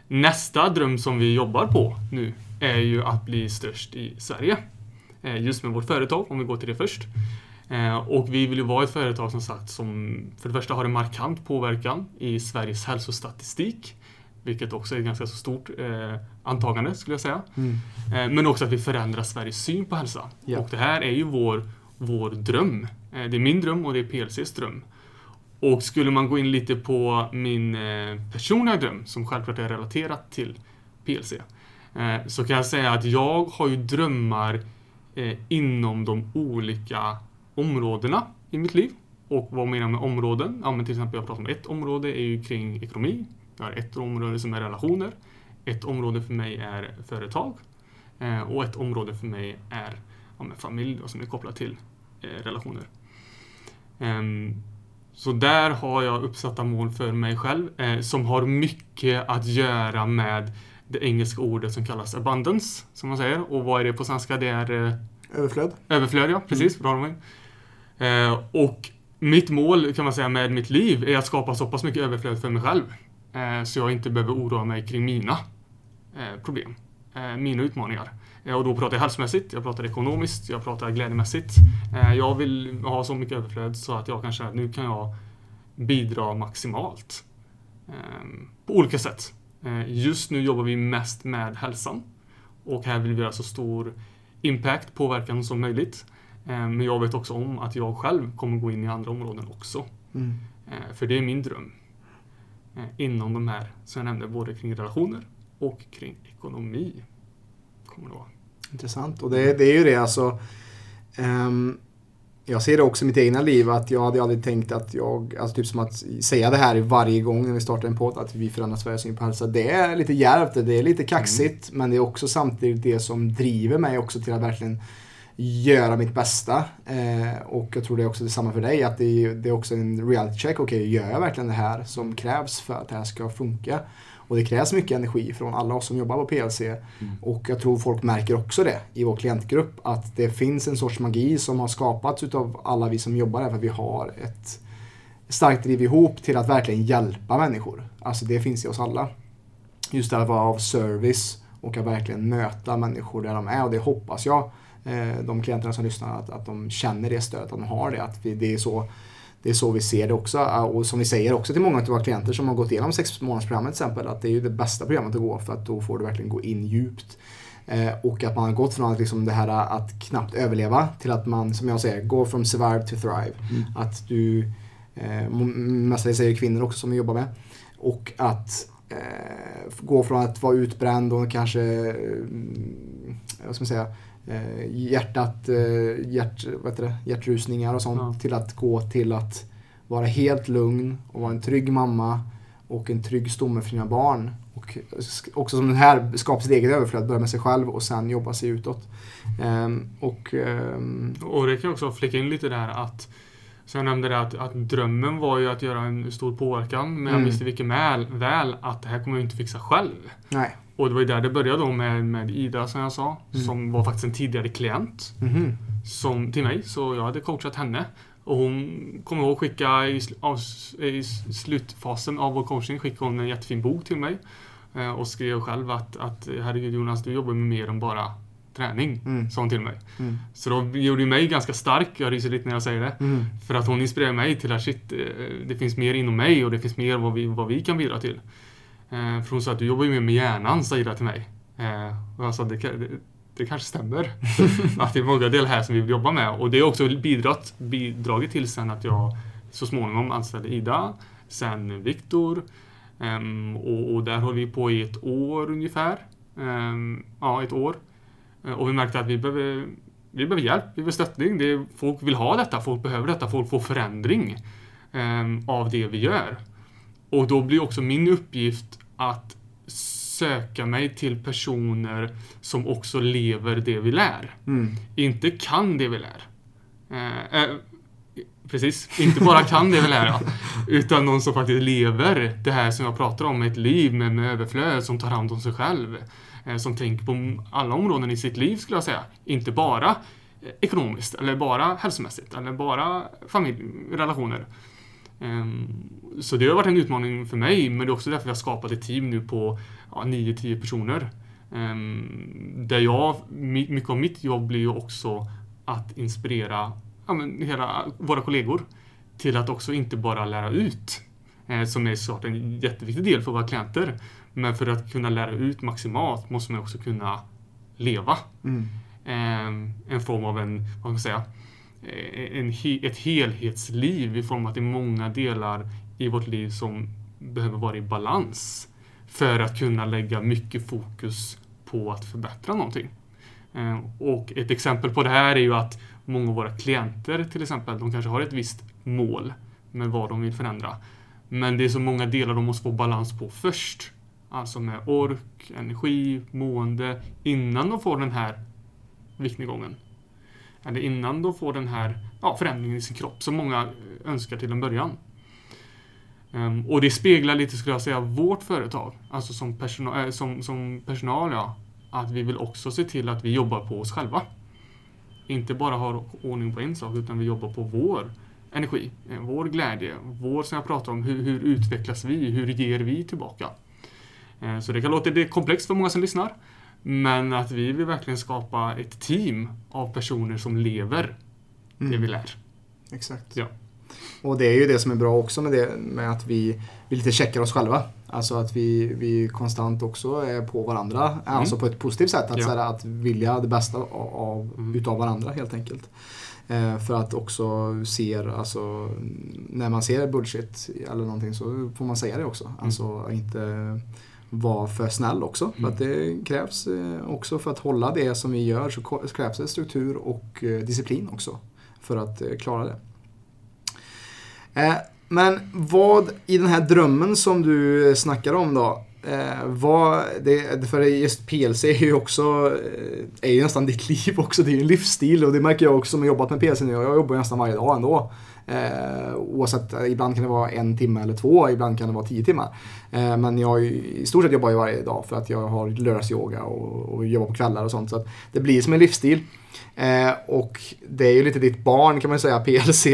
Nästa dröm som vi jobbar på nu är ju att bli störst i Sverige. Eh, just med vårt företag, om vi går till det först. Och vi vill ju vara ett företag som sagt som för det första har en markant påverkan i Sveriges hälsostatistik. Vilket också är ett ganska så stort eh, antagande skulle jag säga. Mm. Men också att vi förändrar Sveriges syn på hälsa. Ja. Och det här är ju vår, vår dröm. Eh, det är min dröm och det är PLCs dröm. Och skulle man gå in lite på min eh, personliga dröm, som självklart är relaterat till PLC, eh, så kan jag säga att jag har ju drömmar inom de olika områdena i mitt liv. Och vad menar jag med områden? Ja, men till exempel jag pratar om ett område är ju kring ekonomi. Jag har ett område som är relationer. Ett område för mig är företag. Och ett område för mig är ja, familj då, som är kopplat till relationer. Ehm, så där har jag uppsatta mål för mig själv eh, som har mycket att göra med det engelska ordet som kallas abundance, som man säger. Och vad är det på svenska? Det är eh, Överflöd. Överflöd, ja. Precis. Bra Robin. Eh, och mitt mål kan man säga med mitt liv är att skapa så pass mycket överflöd för mig själv. Eh, så jag inte behöver oroa mig kring mina eh, problem. Eh, mina utmaningar. Eh, och då pratar jag hälsomässigt, jag pratar ekonomiskt, jag pratar glädjemässigt. Eh, jag vill ha så mycket överflöd så att jag kan känna att nu kan jag bidra maximalt. Eh, på olika sätt. Eh, just nu jobbar vi mest med hälsan. Och här vill vi göra så stor impact, påverkan som möjligt. Men jag vet också om att jag själv kommer gå in i andra områden också. Mm. För det är min dröm. Inom de här som jag nämnde, både kring relationer och kring ekonomi. Kommer det vara. Intressant. Och det, det är ju det alltså. ehm, jag ser det också i mitt egna liv att jag hade aldrig tänkt att jag, alltså typ som att säga det här varje gång när vi startar en podd, att vi förändrar Sveriges syn på hälsa. Det är lite djärvt, det är lite kaxigt, men det är också samtidigt det som driver mig också till att verkligen göra mitt bästa. Eh, och jag tror det är också detsamma för dig, att det är, det är också en reality check. Okej, gör jag verkligen det här som krävs för att det här ska funka? Och det krävs mycket energi från alla oss som jobbar på PLC. Och jag tror folk märker också det i vår klientgrupp. Att det finns en sorts magi som har skapats utav alla vi som jobbar här. För att vi har ett starkt driv ihop till att verkligen hjälpa människor. Alltså det finns i oss alla. Just det att vara av service och att verkligen möta människor där de är. Och det hoppas jag, de klienterna som lyssnar, att, att de känner det stödet, att de har det. Att vi, det är så det är så vi ser det också. Och som vi säger också till många av våra klienter som har gått igenom sex månadersprogrammet till exempel. Att det är ju det bästa programmet att gå för att då får du verkligen gå in djupt. Eh, och att man har gått från att, liksom det här att knappt överleva till att man, som jag säger, går from survive to thrive. Att du, eh, mestadels är det kvinnor också som vi jobbar med. Och att eh, gå från att vara utbränd och kanske, eh, vad ska man säga, eh, hjärtat, eh, hjärt, vad heter det, hjärtrusningar och sånt Ja. till att gå till att vara helt lugn och vara en trygg mamma och en trygg stomme för dina barn. Och också som den här, skapa sitt eget överflöd, börja med sig själv och sen jobba sig utåt. Ehm, och ehm, Och det kan jag också flika in lite där att så jag nämnde det att, att drömmen var ju att göra en stor påverkan men jag Mm. visste mycket väl, väl att det här kommer jag inte fixa själv. nej. Och det var ju där det började då med, med Ida som jag sa, Mm. som var faktiskt en tidigare klient Mhm. som, till mig. Så jag hade coachat henne. Och hon kommer ihåg skicka i, av, i slutfasen av vår coaching skickade hon en jättefin bok till mig. Eh, och skrev själv att, att herregud Jonas, du jobbar med mer än bara träning. Mm. Sa hon till mig. Mm. Så då gjorde det mig ganska stark, jag ryser lite när jag säger det. Mm. För att hon inspirerar mig till att shit, eh, det finns mer inom mig och det finns mer vad vi, vad vi kan bidra till. Eh, För hon sa att du jobbar ju mer med hjärnan, sa Ida till mig. Eh, Och jag sa det, det, det kanske stämmer. att det är många delar här som vi vill jobba med. Och det har också bidragit, bidragit till sen att jag så småningom anställde Ida, sen Viktor. ehm, och, och där håller vi på i ett år ungefär. Ehm, ja, ett år. Eh, Och vi märkte att vi behöver, vi behöver hjälp, vi behöver stöttning. Det är, folk vill ha detta, folk behöver detta, folk får förändring ehm, av det vi gör. Och då blir också min uppgift att söka mig till personer som också lever det vi lär. Mm. Inte kan det vi lär. Eh, eh, precis, inte bara kan det vi lär, utan någon som faktiskt lever det här som jag pratar om, ett liv med, med överflöd, som tar hand om sig själv. Eh, som tänker på alla områden i sitt liv skulle jag säga. Inte bara eh, ekonomiskt eller bara hälsomässigt eller bara familjerelationer. Ehm, så det har varit en utmaning för mig, men det är också därför vi har skapat ett team nu på ja, 9-10 personer. Ehm, där jag, mycket av mitt jobb blir ju också att inspirera ja, men hela våra kollegor till att också inte bara lära ut, eh, som är såklart en jätteviktig del för våra klienter. Men för att kunna lära ut maximalt måste man också kunna leva. Mm. Ehm, en form av en, vad ska man säga, eh, en, ett helhetsliv i form av att det är många delar i vårt liv som behöver vara i balans för att kunna lägga mycket fokus på att förbättra någonting. Ehm, och ett exempel på det här är ju att många av våra klienter till exempel, de kanske har ett visst mål med vad de vill förändra. Men det är så många delar de måste få balans på först. Alltså med ork, energi, mående innan de får den här viktnedgången. Eller innan de får den här ja, förändringen i sin kropp som många eh, önskar till en början. Um, och det speglar lite, skulle jag säga, vårt företag. Alltså som, persona äh, eh, som, som personal, ja. Att vi vill också se till att vi jobbar på oss själva. Inte bara har ordning på en sak, utan vi jobbar på vår energi, ehm, vår glädje, vår, som jag pratar om, hur, hur utvecklas vi? Hur ger vi tillbaka? Eh, så det kan låta det komplext för många som lyssnar. Men att vi vill verkligen skapa ett team av personer som lever mm. det vi lär. Exakt. Ja. Och det är ju det som är bra också med det med att vi, vi lite checkar oss själva. Alltså att vi, vi konstant också är på varandra. Mm. Alltså på ett positivt sätt. Att, ja. såhär, att vilja det bästa av, mm. utav varandra helt enkelt. Eh, för att också se, alltså när man ser bullshit eller någonting så får man säga det också. Mm. Alltså inte vara för snäll också. Mm. För att det krävs eh, också för att hålla det som vi gör så krävs det struktur och eh, disciplin också. För att eh, klara det. Men vad i den här drömmen som du snackar om då. vad det, för just PLC är ju också är ju nästan ditt liv också. Det är ju en livsstil och det märker jag också som har jobbat med PLC nu. Jag jobbar nästan varje dag ändå. Eh, oavsett, ibland kan det vara en timme eller två, ibland kan det vara tio timmar. Eh, men jag i stort sett jobbar ju varje dag för att jag har lördagsyoga och, och jobbar på kvällar och sånt. Så det blir som en livsstil. Eh, och det är ju lite ditt barn kan man säga, PLC.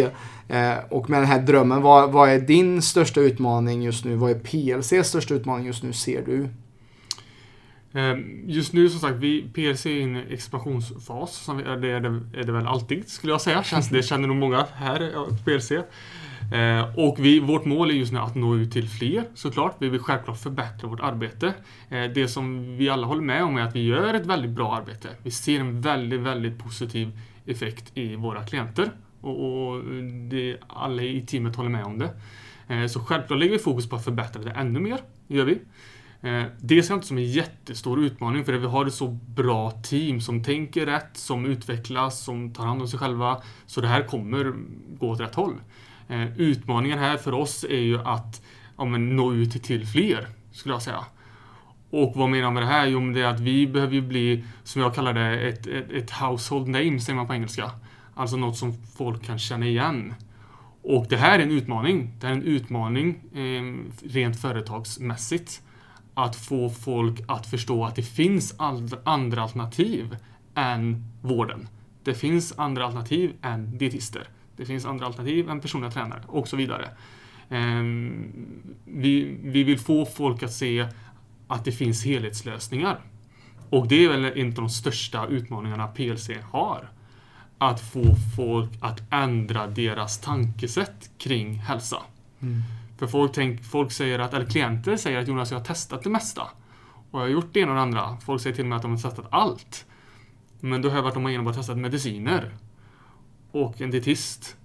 Eh, och med den här drömmen, vad, vad är din största utmaning just nu? Vad är PLCs största utmaning just nu ser du? Ehm, just nu som sagt, vi, PLC är i en expansionsfas. Som det, är det, är det väl alltid skulle jag säga. Känns, det känner nog många här på PLC. Ehm, och vi, vårt mål är just nu att nå ut till fler såklart. Vi vill självklart förbättra vårt arbete. Ehm, det som vi alla håller med om är att vi gör ett väldigt bra arbete. Vi ser en väldigt, väldigt positiv effekt i våra klienter. Och, och det, alla i teamet håller med om det. Så självklart lägger vi fokus på att förbättra det ännu mer. gör vi. Eh, det ser jag inte som en jättestor utmaning för vi har ett så bra team som tänker rätt, som utvecklas, som tar hand om sig själva. Så det här kommer gå åt rätt håll. Eh, utmaningen här för oss är ju att ja, men, nå ut till fler, skulle jag säga. Och vad menar jag med det här? Jo, men det är att vi behöver ju bli, som jag kallar det, ett, ett, ett household name, säger man på engelska. Alltså något som folk kan känna igen. Och det här är en utmaning. Det här är en utmaning eh, rent företagsmässigt att få folk att förstå att det finns andra alternativ än vården. Det finns andra alternativ än dietister. Det finns andra alternativ än personliga tränare och så vidare. Ehm, vi, vi vill få folk att se att det finns helhetslösningar. Och det är väl en av de största utmaningarna PLC har. Att få folk att ändra deras tankesätt kring hälsa. Mm. För folk, tänk, folk säger att, eller klienter säger att Jonas, jag har testat det mesta. Och jag har gjort det ena och det andra. Folk säger till mig att de har testat allt. Men då har jag varit med och testat mediciner. Och en dietist.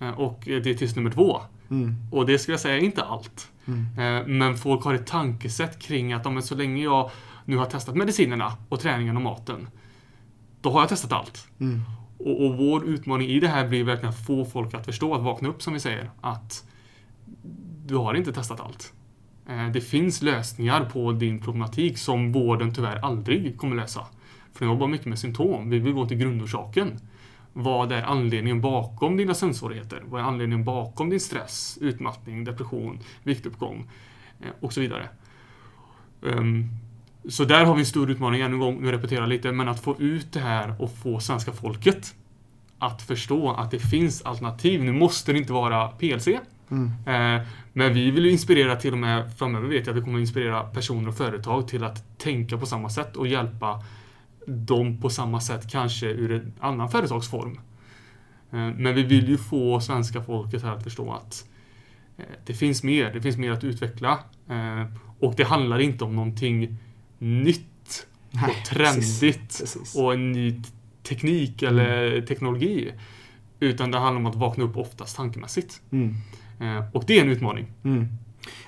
Eh, och dietist nummer två. Mm. Och det skulle jag säga är inte allt. Mm. Eh, men folk har ett tankesätt kring att om så länge jag nu har testat medicinerna och träningen och maten. Då har jag testat allt. Mm. Och, och, vår utmaning i det här blir verkligen att få folk att förstå, att vakna upp som vi säger. Att du har inte testat allt. Eh, det finns lösningar på din problematik som vården tyvärr aldrig kommer lösa. För den jobbar mycket med symptom. Vi vill gå till grundorsaken. Vad är anledningen bakom dina sömnsvårigheter? Vad är anledningen bakom din stress, utmattning, depression, viktuppgång eh, och så vidare? Ehm, så där har vi en stor utmaning, ännu en gång, nu repeterar jag lite, men att få ut det här och få svenska folket att förstå att det finns alternativ. Nu måste det inte vara PLC. Mm. Eh, men vi vill ju inspirera till och med, framöver vet jag att vi kommer inspirera personer och företag till att tänka på samma sätt och hjälpa dem på samma sätt, kanske ur en annan företagsform. Eh, Men vi vill ju få svenska folket här att förstå att eh, det finns mer, det finns mer att utveckla. Och det handlar inte om någonting nytt Nej, och trendigt Precis. och en ny teknik eller teknologi. Utan det handlar om att vakna upp oftast tankemässigt. Mm. Eh, och det är en utmaning. Mm.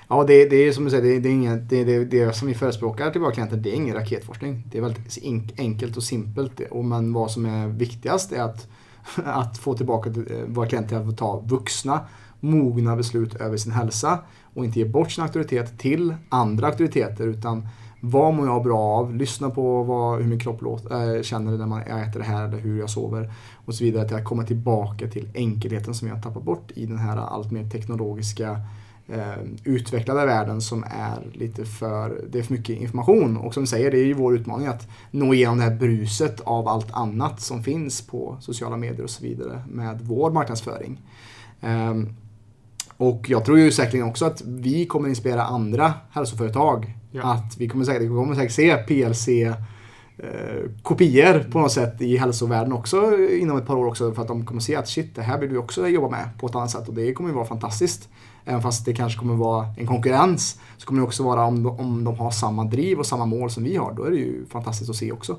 Ja, det, det är som du säger, det, det, är inga, det, det, det som vi förespråkar till våra klienter, det är ingen raketforskning. Det är väldigt enkelt och simpelt. Och men vad som är viktigast är att, att få tillbaka eh, våra klienter att ta vuxna, mogna beslut över sin hälsa och inte ge bort sin auktoritet till andra auktoriteter utan vad mår jag bra av? Lyssna på vad, hur min kropp låter, äh, känner när man äter det här eller hur jag sover och så vidare. Till att komma tillbaka till enkelheten som vi har tappat bort i den här allt mer teknologiska eh, utvecklade världen som är lite för, det är för mycket information. Och som du säger, det är ju vår utmaning att nå igenom det här bruset av allt annat som finns på sociala medier och så vidare med vår marknadsföring. Ehm, och jag tror ju säkerligen också att vi kommer inspirera andra hälsoföretag. Ja. Att vi kommer säkert, vi kommer säkert se PLC eh, kopior på något sätt i hälsovärlden också inom ett par år också för att de kommer se att shit, det här vill vi också jobba med på ett annat sätt och det kommer ju vara fantastiskt. Även fast det kanske kommer vara en konkurrens så kommer det också vara om de, om de har samma driv och samma mål som vi har. Då är det ju fantastiskt att se också.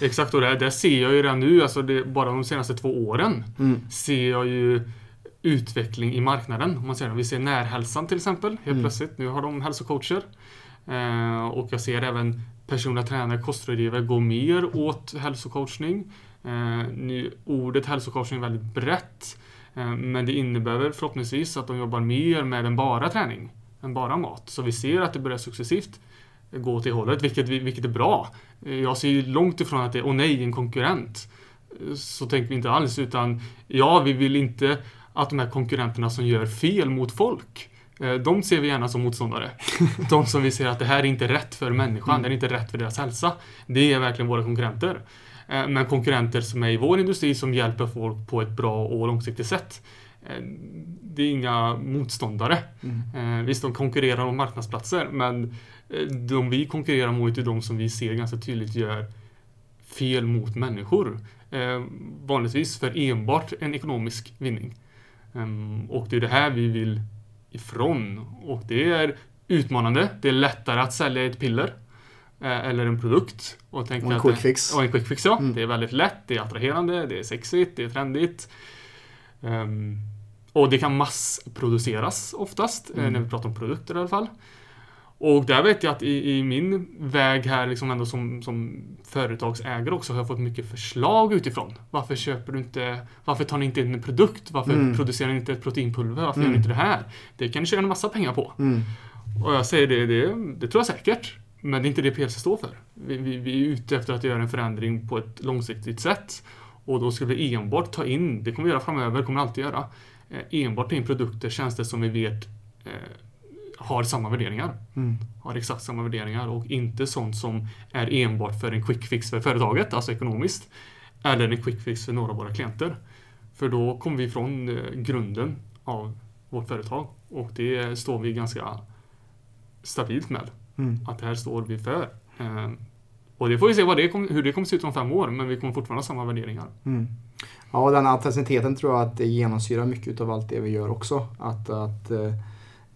Exakt, och det, det ser jag ju redan nu, alltså det, bara de senaste två åren, Mm. ser jag ju utveckling i marknaden. Om man det. Vi ser närhälsan till exempel, helt Mm. plötsligt. Nu har de hälsocoacher. Eh, och jag ser även personliga tränare, kostrådgivare gå mer åt hälsocoachning. Eh, nu, ordet hälsocoachning är väldigt brett. Eh, men det innebär väl förhoppningsvis att de jobbar mer med än bara träning, än bara mat. Så vi ser att det börjar successivt gå åt det hållet, vilket, vilket är bra. Eh, jag ser ju långt ifrån att det är, åh nej, en konkurrent. Eh, så tänker vi inte alls, utan ja, vi vill inte att de här konkurrenterna som gör fel mot folk, eh, de ser vi gärna som motståndare. De som vi ser att det här är inte rätt för människan, det är inte rätt för deras hälsa. Det är verkligen våra konkurrenter. Eh, Men konkurrenter som är i vår industri som hjälper folk på ett bra och långsiktigt sätt. eh, Det är inga motståndare. Mm. Eh, Visst, de konkurrerar om marknadsplatser, men eh, de vi konkurrerar mot är de som vi ser ganska tydligt gör fel mot människor. Eh, vanligtvis för enbart en ekonomisk vinning. Ehm, och det är det här vi vill ifrån. Och det är utmanande. Det är lättare att sälja ett piller eh, eller en produkt. Och, tänka Och en quick det- fix. Och en quick fix, ja. Mm. Det är väldigt lätt, det är attraherande, det är sexigt, det är trendigt. Ehm, och det kan massproduceras oftast, eh, Mm. när vi pratar om produkter i alla fall. Och där vet jag att i, i min väg här, liksom ändå som, som företagsägare också, har jag fått mycket förslag utifrån. Varför köper du inte, varför tar ni inte in en produkt? Varför Mm. producerar ni inte ett proteinpulver? Varför gör Mm. ni inte det här? Det kan ni tjäna massa pengar på. Mm. Och jag säger det, det, det tror jag säkert. Men det är inte det PLC står för. Vi, vi, vi är ute efter att göra en förändring på ett långsiktigt sätt. Och då ska vi enbart ta in, det kommer vi göra framöver, kommer vi alltid göra, eh, enbart ta in produkter, tjänster som vi vet eh, har samma värderingar. Mm. Har exakt samma värderingar och inte sånt som är enbart för en quick fix för företaget, alltså ekonomiskt. Eller en quick fix för några av våra klienter. För då kommer vi ifrån eh, grunden av vårt företag. Och det står vi ganska stabilt med. Mm. Att det här står vi för. Eh, Och det får vi se vad det kom, hur det kommer se ut om fem år, men vi kommer fortfarande ha samma värderingar. Mm. Ja, den autenticiteten tror jag att det genomsyrar mycket av allt det vi gör också. Att, att eh,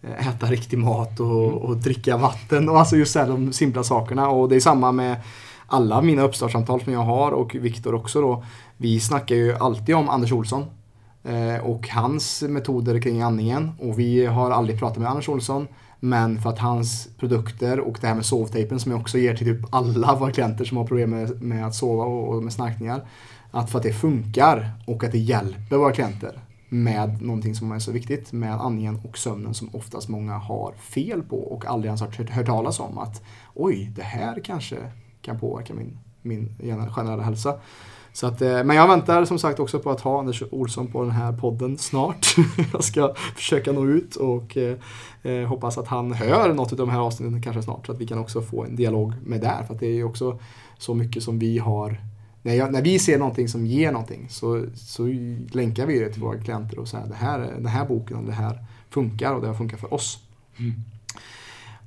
äta riktig mat och, och dricka vatten och alltså just här, de simpla sakerna. Och det är samma med alla mina uppstartssamtal som jag har och Viktor också då. Vi snackar ju alltid om Anders Olsson eh, och hans metoder kring andningen. Och vi har aldrig pratat med Anders Olsson. Men för att hans produkter och det här med sovtejpen som jag också ger till typ alla våra klienter som har problem med, med att sova och, och med snarkningar. Att för att det funkar och att det hjälper våra klienter med någonting som är så viktigt med andningen och sömnen som oftast många har fel på och aldrig ens har hört, talas om att oj, det här kanske kan påverka min, min generella hälsa. Så att, eh, men jag väntar som sagt också på att ha Anders Olsson på den här podden snart. jag ska försöka nå ut och eh, eh, hoppas att han hör något av de här avsnitten kanske snart så att vi kan också få en dialog med där. För att det är ju också så mycket som vi har när, jag, när vi ser någonting som ger någonting så, så länkar vi det till våra klienter och säger det här, den här boken och det här funkar och det har funkat för oss. Mm.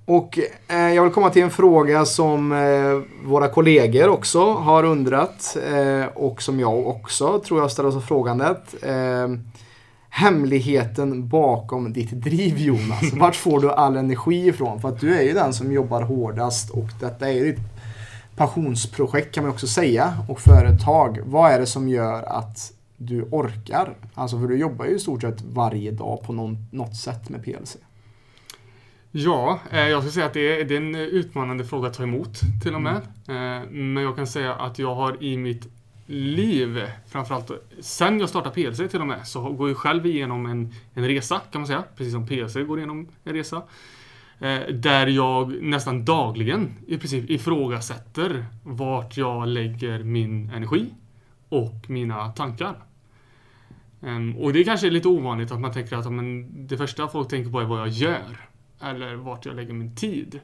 Och eh, jag vill komma till en fråga som eh, våra kollegor också har undrat eh, och som jag också tror jag ställer oss frågandet. Eh, hemligheten bakom ditt driv Jonas. Vart får du all energi ifrån? För att du är ju den som jobbar hårdast och detta är ditt passionsprojekt kan man också säga och företag. Vad är det som gör att du orkar? Alltså för du jobbar ju i stort sett varje dag på någon, något sätt med PLC. Ja, eh, jag skulle säga att det är, det är, en utmanande fråga att ta emot till och med. Mm. Eh, men jag kan säga att jag har i mitt liv, framförallt sen jag startade PLC till och med, så går jag själv igenom en, en resa kan man säga. Precis som PLC går igenom en resa. Eh, där jag nästan dagligen i princip ifrågasätter vart jag lägger min energi och mina tankar. Ehm, och det kanske är lite ovanligt att man tänker att men, det första folk tänker på är vad jag gör. Eller vart jag lägger min tid.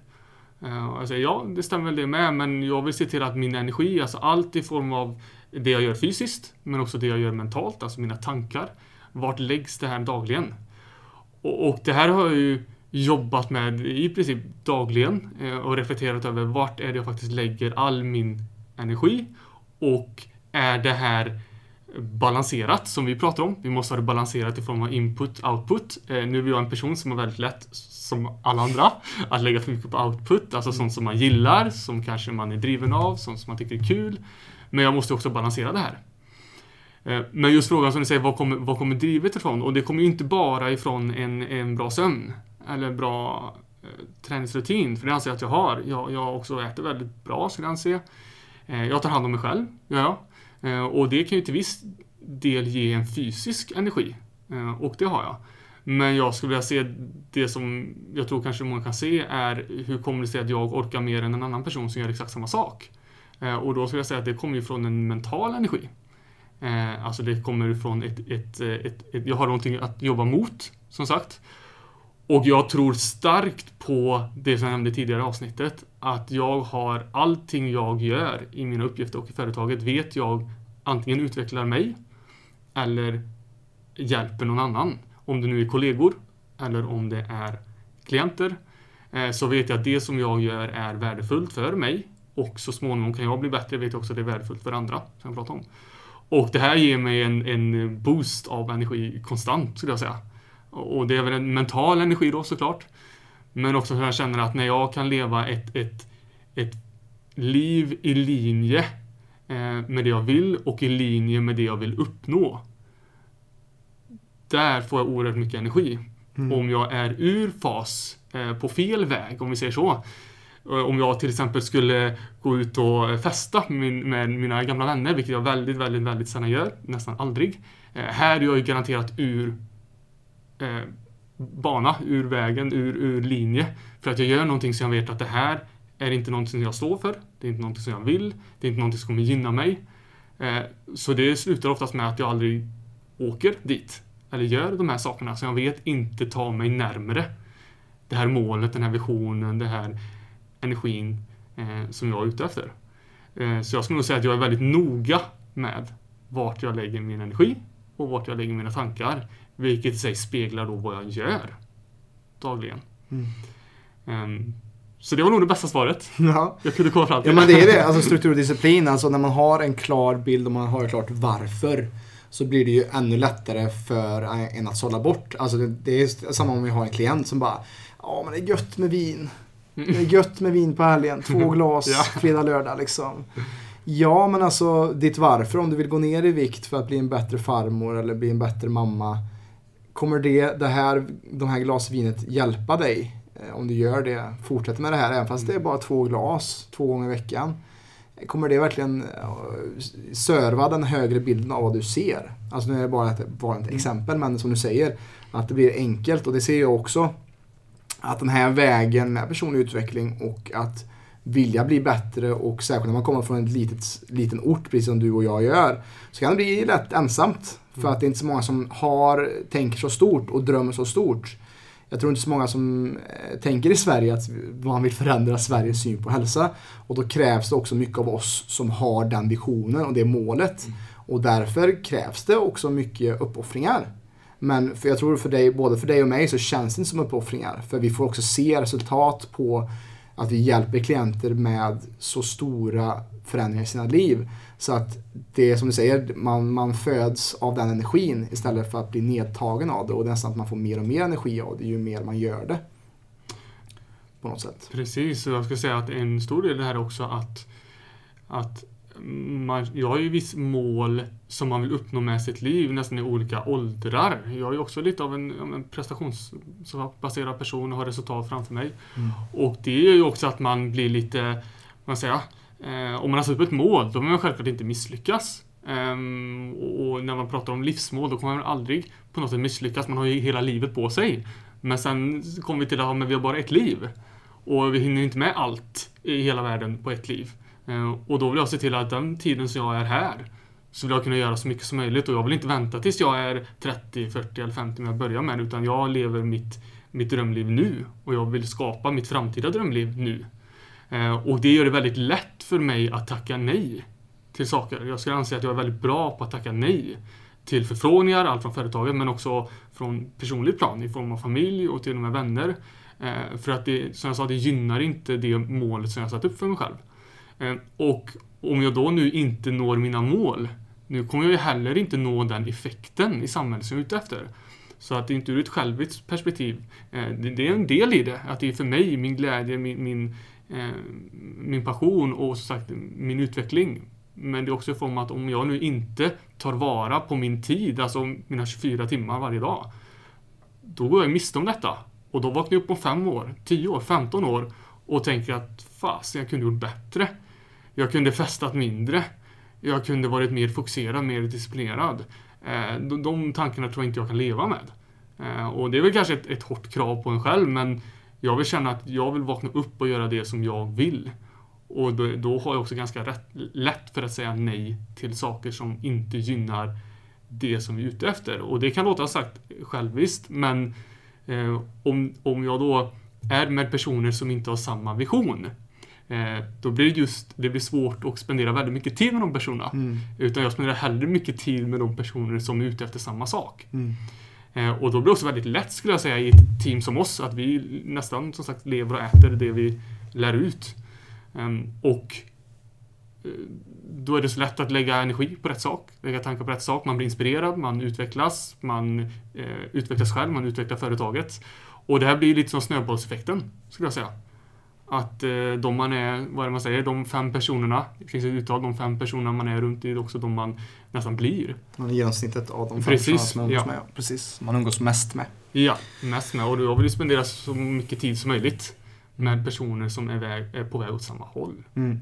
Ehm, och jag säger, ja, det stämmer väl det med, men jag vill se till att min energi, alltså allt i form av det jag gör fysiskt, men också det jag gör mentalt, alltså mina tankar. Vart läggs det här dagligen? Och, och det här har jag ju jobbat med i princip dagligen eh, och reflekterat över vart är det jag faktiskt lägger all min energi och är det här balanserat som vi pratar om. Vi måste ha det balanserat i form av input, output. Eh, nu är jag en person som har väldigt lätt, som alla andra, att lägga för mycket på output. Alltså sånt som man gillar, som kanske man är driven av, sånt som man tycker är kul. Men jag måste också balansera det här. Eh, men just frågan som du säger, var kommer, vad kommer drivet ifrån? Och det kommer ju inte bara ifrån en, en bra sömn eller bra eh, träningsrutin, för det anser jag att jag har. Jag, jag också äter väldigt bra, skulle jag anse. Eh, jag tar hand om mig själv, gör jag. Eh, och det kan ju till viss del ge en fysisk energi. Eh, och det har jag. Men jag skulle vilja se det som jag tror kanske många kan se är hur kommer det sig att jag orkar mer än en annan person som gör exakt samma sak? Eh, och då skulle jag säga att det kommer ju från en mental energi. Eh, alltså det kommer från ett, ett, ett, ett jag har någonting att jobba mot, som sagt. Och jag tror starkt på det som jag nämnde tidigare i avsnittet. Att jag har allting jag gör i mina uppgifter och i företaget vet jag antingen utvecklar mig eller hjälper någon annan. Om det nu är kollegor eller om det är klienter. Eh, så vet jag att det som jag gör är värdefullt för mig och så småningom kan jag bli bättre. Vet jag också att det är värdefullt för andra. Som jag pratar om. Och det här ger mig en, en boost av energi konstant skulle jag säga. Och det är väl en mental energi då såklart. Men också hur jag känner att när jag kan leva ett, ett, ett liv i linje eh, med det jag vill och i linje med det jag vill uppnå. Där får jag oerhört mycket energi. Mm. Om jag är ur fas, eh, på fel väg, om vi säger så. Eh, om jag till exempel skulle gå ut och festa med, mina gamla vänner, vilket jag väldigt, väldigt, väldigt sällan gör, nästan aldrig. Här är jag ju garanterat ur eh, bana, ur vägen, ur, ur linje. För att jag gör någonting som jag vet att det här är inte någonting som jag står för. Det är inte någonting som jag vill. Det är inte någonting som kommer gynna mig. Eh, så det slutar oftast med att jag aldrig åker dit. Eller gör de här sakerna som jag vet inte tar mig närmre det här målet, den här visionen, den här energin eh, som jag är ute efter. Eh, så jag skulle nog säga att jag är väldigt noga med vart jag lägger min energi och vart jag lägger mina tankar. Vilket i sig speglar då vad jag gör dagligen. Mm. Um, så det var nog det bästa svaret ja. jag kunde komma fram till. Ja men det är det, alltså struktur och disciplin. Alltså när man har en klar bild och man har klart varför så blir det ju ännu lättare för en att sålla bort. Alltså det, det är samma om vi har en klient som bara Ja men det är gött med vin. Det är gött med vin på helgen. Två glas ja. fredag, lördag liksom. Ja, men alltså ditt varför, om du vill gå ner i vikt för att bli en bättre farmor eller bli en bättre mamma. Kommer det, det här, de här glasvinet hjälpa dig? Eh, om du gör det, fortsätter med det här, även fast det är bara två glas två gånger i veckan. Kommer det verkligen eh, serva den högre bilden av vad du ser? Alltså nu är det bara ett, bara ett mm. exempel, men som du säger, att det blir enkelt. Och det ser jag också. Att den här vägen med personlig utveckling och att vilja bli bättre och särskilt när man kommer från en litet, liten ort, precis som du och jag gör, så kan det bli lätt ensamt. För Mm. att det är inte så många som har, tänker så stort och drömmer så stort. Jag tror inte så många som eh, tänker i Sverige att man vill förändra Sveriges syn på hälsa. Och då krävs det också mycket av oss som har den visionen och det målet. Och därför krävs det också mycket uppoffringar. Men för jag tror för dig, både för dig och mig så känns det inte som uppoffringar. För vi får också se resultat på att vi hjälper klienter med så stora förändringar i sina liv. Så att det är som du säger, man, man föds av den energin istället för att bli nedtagen av det. Och det är nästan att man får mer och mer energi av det ju mer man gör det. På något sätt. Precis, och jag skulle säga att en stor del i det här är också att, att man, jag har ju viss mål som man vill uppnå med sitt liv nästan i olika åldrar. Jag är ju också lite av en, en prestationsbaserad person och har resultat framför mig. Mm. Och det är ju också att man blir lite, vad man säger, eh, om man har satt upp ett mål då vill man självklart inte misslyckas. Ehm, och, när man pratar om livsmål då kommer man aldrig på något sätt misslyckas. Man har ju hela livet på sig. Men sen kommer vi till att ja, men vi har bara ett liv. Och vi hinner inte med allt i hela världen på ett liv. Eh, och då vill jag se till att den tiden som jag är här så vill jag kunna göra så mycket som möjligt och jag vill inte vänta tills jag är 30, 40 eller 50 när jag börjar med utan jag lever mitt, mitt drömliv nu och jag vill skapa mitt framtida drömliv nu. Eh, och det gör det väldigt lätt för mig att tacka nej till saker. Jag skulle anse att jag är väldigt bra på att tacka nej till förfrågningar, allt från företaget men också från personligt plan i form av familj och till och med vänner. Eh, för att det, som jag sa, det gynnar inte det målet som jag satt upp för mig själv. Ehm, och om jag då nu inte når mina mål, nu kommer jag ju heller inte nå den effekten i samhället som jag är ute efter. Så att det är inte ur ett själviskt perspektiv. Ehm, det är en del i det. Att det är för mig, min glädje, min, min, ehm, min passion och som sagt min utveckling. Men det är också i form av att om jag nu inte tar vara på min tid, alltså mina 24 timmar varje dag, då går jag miste om detta. Och då vaknar jag upp om 5 år, 10 år, 15 år och tänker att fasen, jag kunde gjort bättre. Jag kunde festat mindre. Jag kunde varit mer fokuserad, mer disciplinerad. Eh, de, de tankarna tror jag inte jag kan leva med. Eh, och det är väl kanske ett, ett hårt krav på en själv, men jag vill känna att jag vill vakna upp och göra det som jag vill. Och då, då har jag också ganska rätt, lätt för att säga nej till saker som inte gynnar det som vi är ute efter. Och det kan låta sagt själviskt, men eh, om, om jag då är med personer som inte har samma vision, då blir det just det blir svårt att spendera väldigt mycket tid med de personerna. Mm. Utan jag spenderar hellre mycket tid med de personer som är ute efter samma sak. Mm. Eh, och då blir det också väldigt lätt skulle jag säga i ett team som oss att vi nästan som sagt lever och äter det vi lär ut. Ehm, och eh, då är det så lätt att lägga energi på rätt sak, lägga tankar på rätt sak. Man blir inspirerad, man utvecklas, man eh, utvecklas själv, man utvecklar företaget. Och det här blir lite som snöbollseffekten, skulle jag säga. Att eh, de man är, vad är det man säger, de fem personerna, det finns ett uttal, de fem personerna man är runt är också de man nästan blir. Man är genomsnittet av de Precis, personerna man umgås ja. med. Precis. Man umgås mest med. Ja, mest med. Och jag vill ju spendera så mycket tid som möjligt med personer som är, väg, är på väg åt samma håll. Mm.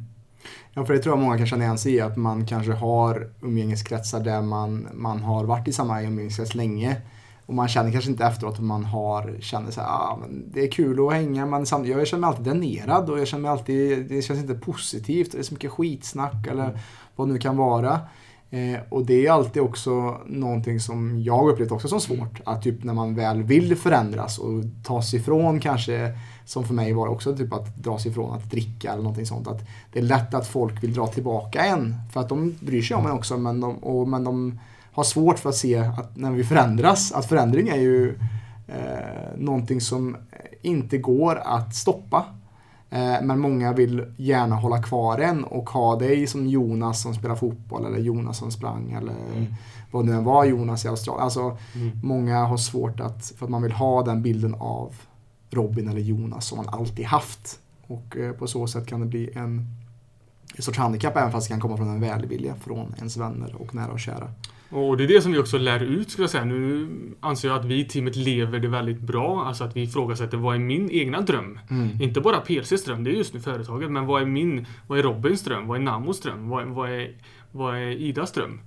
Ja, för det tror jag många kan känna igen sig i, att man kanske har umgängeskretsar där man, man har varit i samma umgängeskrets länge. Och man känner kanske inte efteråt att man har, känner så här, ah, men det är kul att hänga men samtidigt, jag känner mig alltid dränerad och jag känner mig alltid, det känns inte positivt, det är så mycket skitsnack eller vad det nu kan vara. Eh, och det är alltid också någonting som jag upplevt också som svårt. Att typ när man väl vill förändras och ta sig ifrån kanske, som för mig var också typ att dra sig ifrån att dricka eller någonting sånt. Att det är lätt att folk vill dra tillbaka en. För att de bryr sig om en också men de, och, men de har svårt för att se att när vi förändras, att förändring är ju eh, någonting som inte går att stoppa. Eh, Men många vill gärna hålla kvar en och ha dig som Jonas som spelar fotboll eller Jonas som sprang eller vad det nu än var Jonas i Australien. Alltså, Mm. många har svårt att, för att man vill ha den bilden av Robin eller Jonas som man alltid haft. Och eh, på så sätt kan det bli en, en sorts handikapp även fast det kan komma från en välvilja från ens vänner och nära och kära. Och det är det som vi också lär ut skulle jag säga. Nu anser jag att vi i teamet lever det väldigt bra. Alltså att vi ifrågasätter vad är min egna dröm? Inte bara PLCs dröm, det är just nu företaget. Men vad är min, vad är Robins dröm? Vad är Namos dröm? Vad, vad, är, vad är Idas dröm?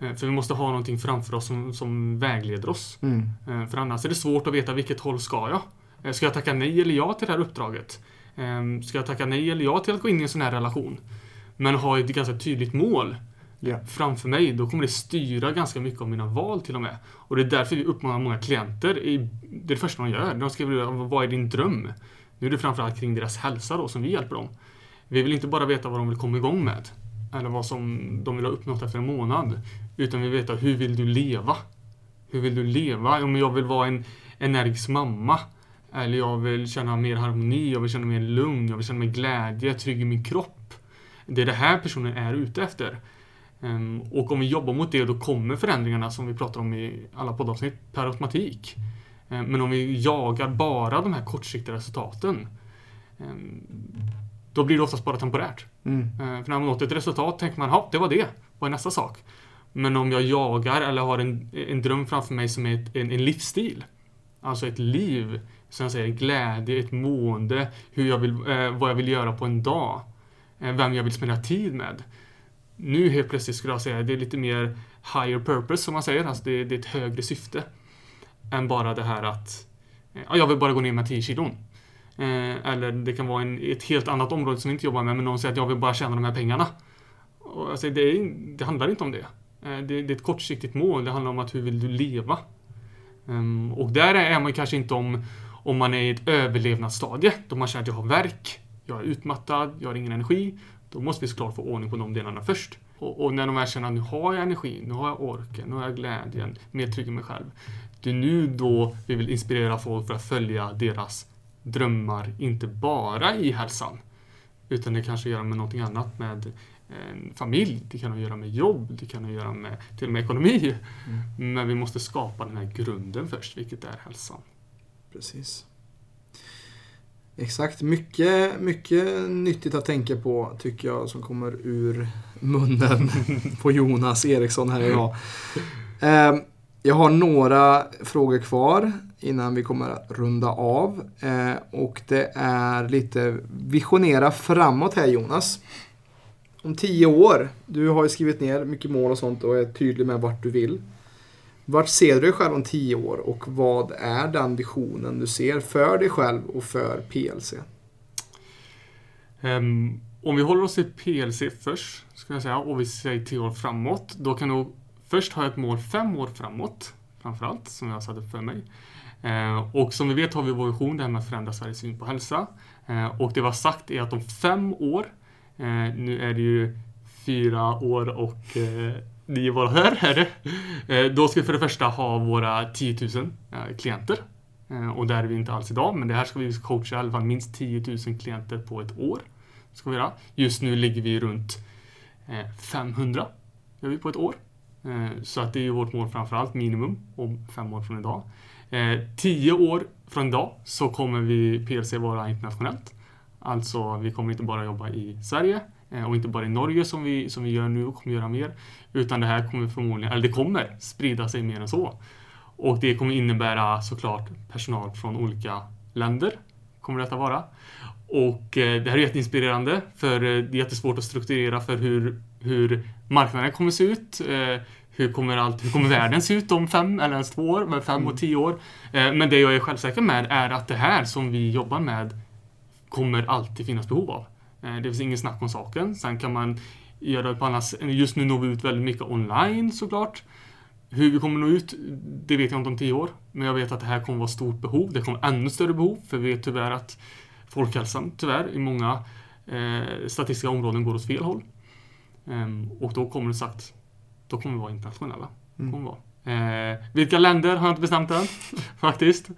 Eh, För vi måste ha någonting framför oss som, som vägleder oss. Mm. Eh, För annars är det svårt att veta vilket håll ska jag? Eh, Ska jag tacka nej eller ja till det här uppdraget? Ska jag tacka nej eller ja till att gå in i en sån här relation? Men har ett ganska tydligt mål yeah. framför mig, då kommer det styra ganska mycket av mina val till och med. Och det är därför vi uppmanar många klienter, i, det är det första de gör. De skriver vad är din dröm? Nu är det framförallt kring deras hälsa då som vi hjälper dem. Vi vill inte bara veta vad de vill komma igång med. Eller vad som de vill ha uppnått efter en månad. Utan vi vill veta hur vill du leva? Hur vill du leva? Om jag vill vara en energisk mamma. Eller jag vill känna mer harmoni, jag vill känna mer lugn, jag vill känna mer glädje, trygg i min kropp. Det är det här personen är ute efter. Ehm, och om vi jobbar mot det, då kommer förändringarna som vi pratar om i alla poddavsnitt per automatik. Ehm, men om vi jagar bara de här kortsiktiga resultaten, ehm, då blir det oftast bara temporärt. Mm. För när man nått ett resultat tänker man, ja, det var det. Vad är nästa sak? Men om jag jagar eller har en, en dröm framför mig som är ett, en, en livsstil. Alltså ett liv, som jag säger, glädje, ett mående, hur jag vill, eh, vad jag vill göra på en dag. Eh, vem jag vill spendera tid med. Nu helt plötsligt skulle jag säga, det är lite mer higher purpose som man säger, alltså det, det är ett högre syfte. Än bara det här att, ja, jag vill bara gå ner med 10 kilon. Eh, eller det kan vara en, ett helt annat område som vi inte jobbar med, men någon säger att jag vill bara tjäna de här pengarna. Och alltså, det, är, det handlar inte om det. Eh, det. Det är ett kortsiktigt mål, det handlar om att hur vill du leva? Ehm, och där är man kanske inte om, om man är i ett överlevnadsstadie, då man känner att jag har värk, jag är utmattad, jag har ingen energi. Då måste vi såklart få ordning på de delarna först. Och, och när de väl känner att nu har jag energi, nu har jag orken, nu har jag glädjen, mer trygg i mig själv. Det är nu då vi vill inspirera folk för att följa deras drömmar, inte bara i hälsan. Utan det kanske gör med någonting annat, med en familj, det kan ha att göra med jobb, det kan ha att göra med till och med ekonomi. Men vi måste skapa den här grunden först, vilket är hälsan. Precis. Exakt. Mycket, mycket nyttigt att tänka på tycker jag som kommer ur munnen på Jonas Eriksson här idag. Eh, Jag har några frågor kvar innan vi kommer att runda av. Eh, Och det är lite visionera framåt här Jonas. Om tio år, du har ju skrivit ner mycket mål och sånt och är tydlig med vart du vill. Vart ser du dig själv om tio år och vad är den visionen du ser för dig själv och för PLC? Um, ehm, om vi håller oss till PLC först, ska jag säga, och vi säger tio år framåt, då kan du först ha ett mål fem år framåt, framförallt, som jag har satt upp för mig. Uh, och som vi vet har vi vår vision, det här med att förändra Sveriges syn på hälsa. Uh, och det vi har sagt är att om fem år, uh, nu är det ju fyra år och eh, ni är månader, är här. Eh, då ska vi för det första ha våra 10 000 eh, klienter. Eh, och där är vi inte alls idag, men det här ska vi coacha i alla fall minst 10 000 klienter på ett år. Ska vi göra. Just nu ligger vi runt 500 gör vi på ett år. Så att det är ju vårt mål framförallt, minimum, om fem år från idag. Tio år från idag så kommer vi PLC vara internationellt. Alltså, vi kommer inte bara jobba i Sverige och inte bara i Norge som vi, som vi gör nu och kommer göra mer. Utan det här kommer förmodligen, eller det kommer sprida sig mer än så. Och det kommer innebära såklart personal från olika länder. Kommer detta vara. Och eh, det här är jätteinspirerande för eh, det är jättesvårt att strukturera för hur, hur marknaden kommer se ut. Eh, hur kommer, allt, hur kommer världen se ut om fem eller ens två år, men fem och tio år. Eh, men det jag är självsäker med är att det här som vi jobbar med kommer alltid finnas behov av. Eh, det finns ingen snack om saken. Sen kan man göra det på annat. Just nu når vi ut väldigt mycket online såklart. Hur vi kommer nå ut, det vet jag inte om tio år. Men jag vet att det här kommer vara stort behov. Det kommer ännu större behov, för vi vet tyvärr att folkhälsan tyvärr i många eh, statistiska områden går åt fel håll. Ehm, och då kommer det sagt, då kommer vi vara internationella. Mm. Kommer vara. Eh, vilka länder har jag inte bestämt än, faktiskt. Eh,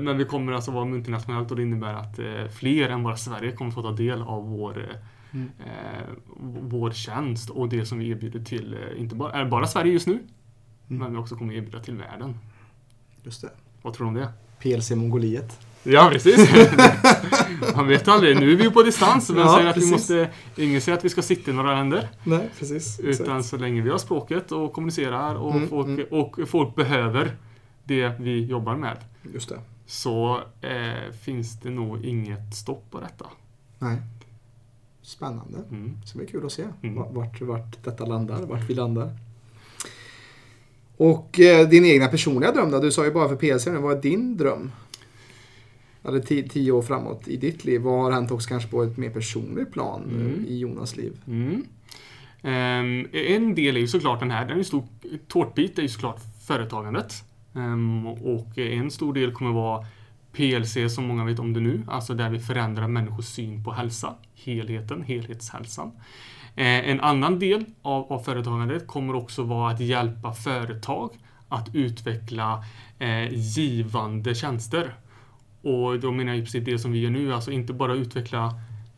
men vi kommer alltså vara multinationellt och det innebär att eh, fler än bara Sverige kommer få ta del av vår, eh, Mm. eh, vår tjänst och det som vi erbjuder till, eh, inte bara, bara Sverige just nu, men vi också kommer erbjuda till världen. Just det. Vad tror du om det? PLC Mongoliet. Ja, precis. Man vet aldrig. Nu är vi ju på distans. Men Ja, säger att vi måste, ingen säger att vi ska sitta i några länder. Nej, precis. Utan så länge vi har språket och kommunicerar och, Mm, folk, mm. och folk behöver det vi jobbar med. Just det. Så eh, finns det nog inget stopp på detta. Nej. Spännande. Mm. Det ska bli kul att se Mm. vart, vart, vart detta landar, vart vi landar. Och eh, din egna personliga dröm då? Du sa ju bara för PLC nu, vad är din dröm? Eller tio, tio år framåt i ditt liv? Vad har hänt också kanske på ett mer personligt plan eh, Mm. i Jonas liv? Mm. Ehm, en del är ju såklart den här, den är stor tårtbit är ju såklart företagandet. Ehm, och en stor del kommer vara PLC som många vet om det nu, alltså där vi förändrar människors syn på hälsa, helheten, helhetshälsan. Eh, en annan del av, av företagandet kommer också vara att hjälpa företag att utveckla eh, givande tjänster. Och då menar jag i princip det som vi gör nu, alltså inte bara utveckla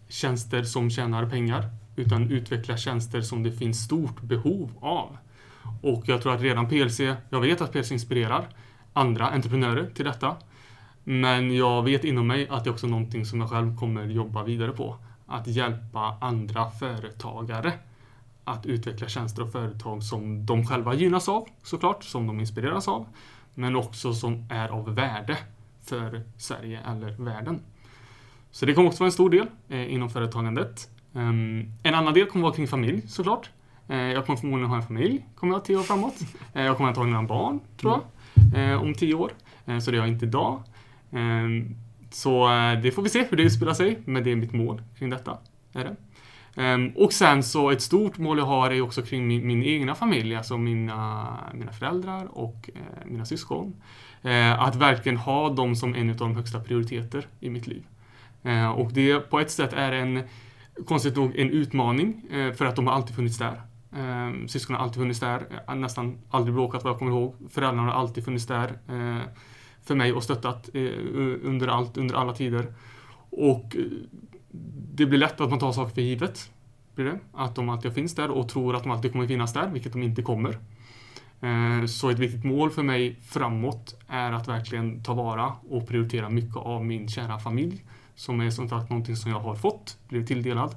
tjänster som tjänar pengar, utan utveckla tjänster som det finns stort behov av. Och jag tror att redan PLC, jag vet att PLC inspirerar andra entreprenörer till detta. Men jag vet inom mig att det är också någonting som jag själv kommer jobba vidare på. Att hjälpa andra företagare att utveckla tjänster och företag som de själva gynnas av, såklart, som de inspireras av, men också som är av värde för Sverige eller världen. Så det kommer också vara en stor del eh, inom företagandet. Um, en annan del kommer vara kring familj såklart. Eh, jag kommer förmodligen ha en familj, kommer jag ha tio år framåt. Eh, jag kommer antagligen ha barn, tror jag, eh, om tio år. Eh, så det har jag inte idag. Ehm, så eh, det får vi se hur det utspelar sig, men det är mitt mål kring detta. Är det. Ehm, och sen så ett stort mål jag har är också kring min, min egna familj, alltså mina, mina föräldrar och eh, mina syskon. Eh, att verkligen ha dem som en av de högsta prioriteter i mitt liv. Eh, och det på ett sätt är en, konstigt nog, en utmaning eh, för att de har alltid funnits där. Eh, syskonen har alltid funnits där, eh, nästan aldrig bråkat vad jag kommer ihåg. Föräldrarna har alltid funnits där eh, för mig och stöttat eh, under allt, under alla tider. Och eh, det blir lätt att man tar saker för givet. Blir det? Att de alltid finns där och tror att de alltid kommer finnas där, vilket de inte kommer. Eh, Så ett viktigt mål för mig framåt är att verkligen ta vara och prioritera mycket av min kära familj. Som är som sagt någonting som jag har fått, blivit tilldelad.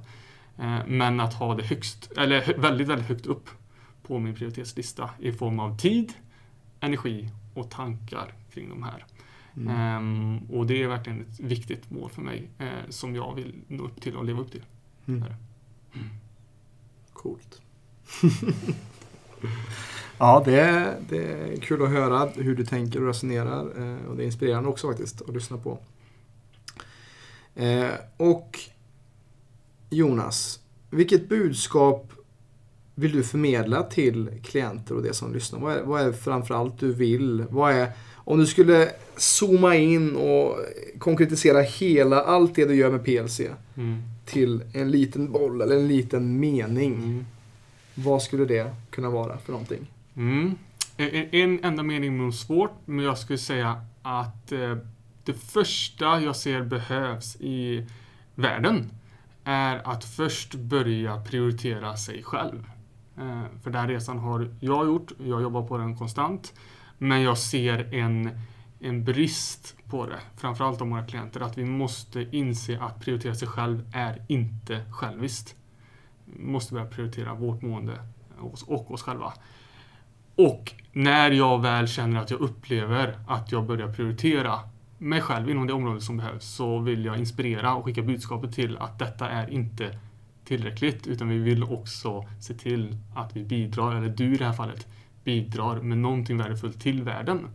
Eh, Men att ha det högst, eller väldigt, väldigt högt upp på min prioritetslista i form av tid, energi och tankar kring de här. Mm. Ehm, och det är verkligen ett viktigt mål för mig eh, som jag vill nå upp till och leva upp till. Mm. Det. Coolt. ja, det är, det är kul att höra hur du tänker och resonerar. eh, Och det är inspirerande också faktiskt att lyssna på. Eh, Och Jonas, vilket budskap vill du förmedla till klienter och det som lyssnar? Vad är, vad är framförallt du vill? Vad är, om du skulle zooma in och konkretisera hela, allt det du gör med PLC Mm. till en liten boll eller en liten mening. Mm. Vad skulle det kunna vara för någonting? Mm. En, enda mening är nog svårt, men jag skulle säga att eh, det första jag ser behövs i världen är att först börja prioritera sig själv. Eh, för den här resan har jag gjort, jag jobbar på den konstant, men jag ser en, en brist på det, framförallt av våra klienter, att vi måste inse att prioritera sig själv är inte själviskt. Måste börja prioritera vårt mående och, oss själva. Och när jag väl känner att jag upplever att jag börjar prioritera mig själv inom det område som behövs så vill jag inspirera och skicka budskapet till att detta är inte tillräckligt utan vi vill också se till att vi bidrar, eller du i det här fallet, bidrar med någonting värdefullt till världen.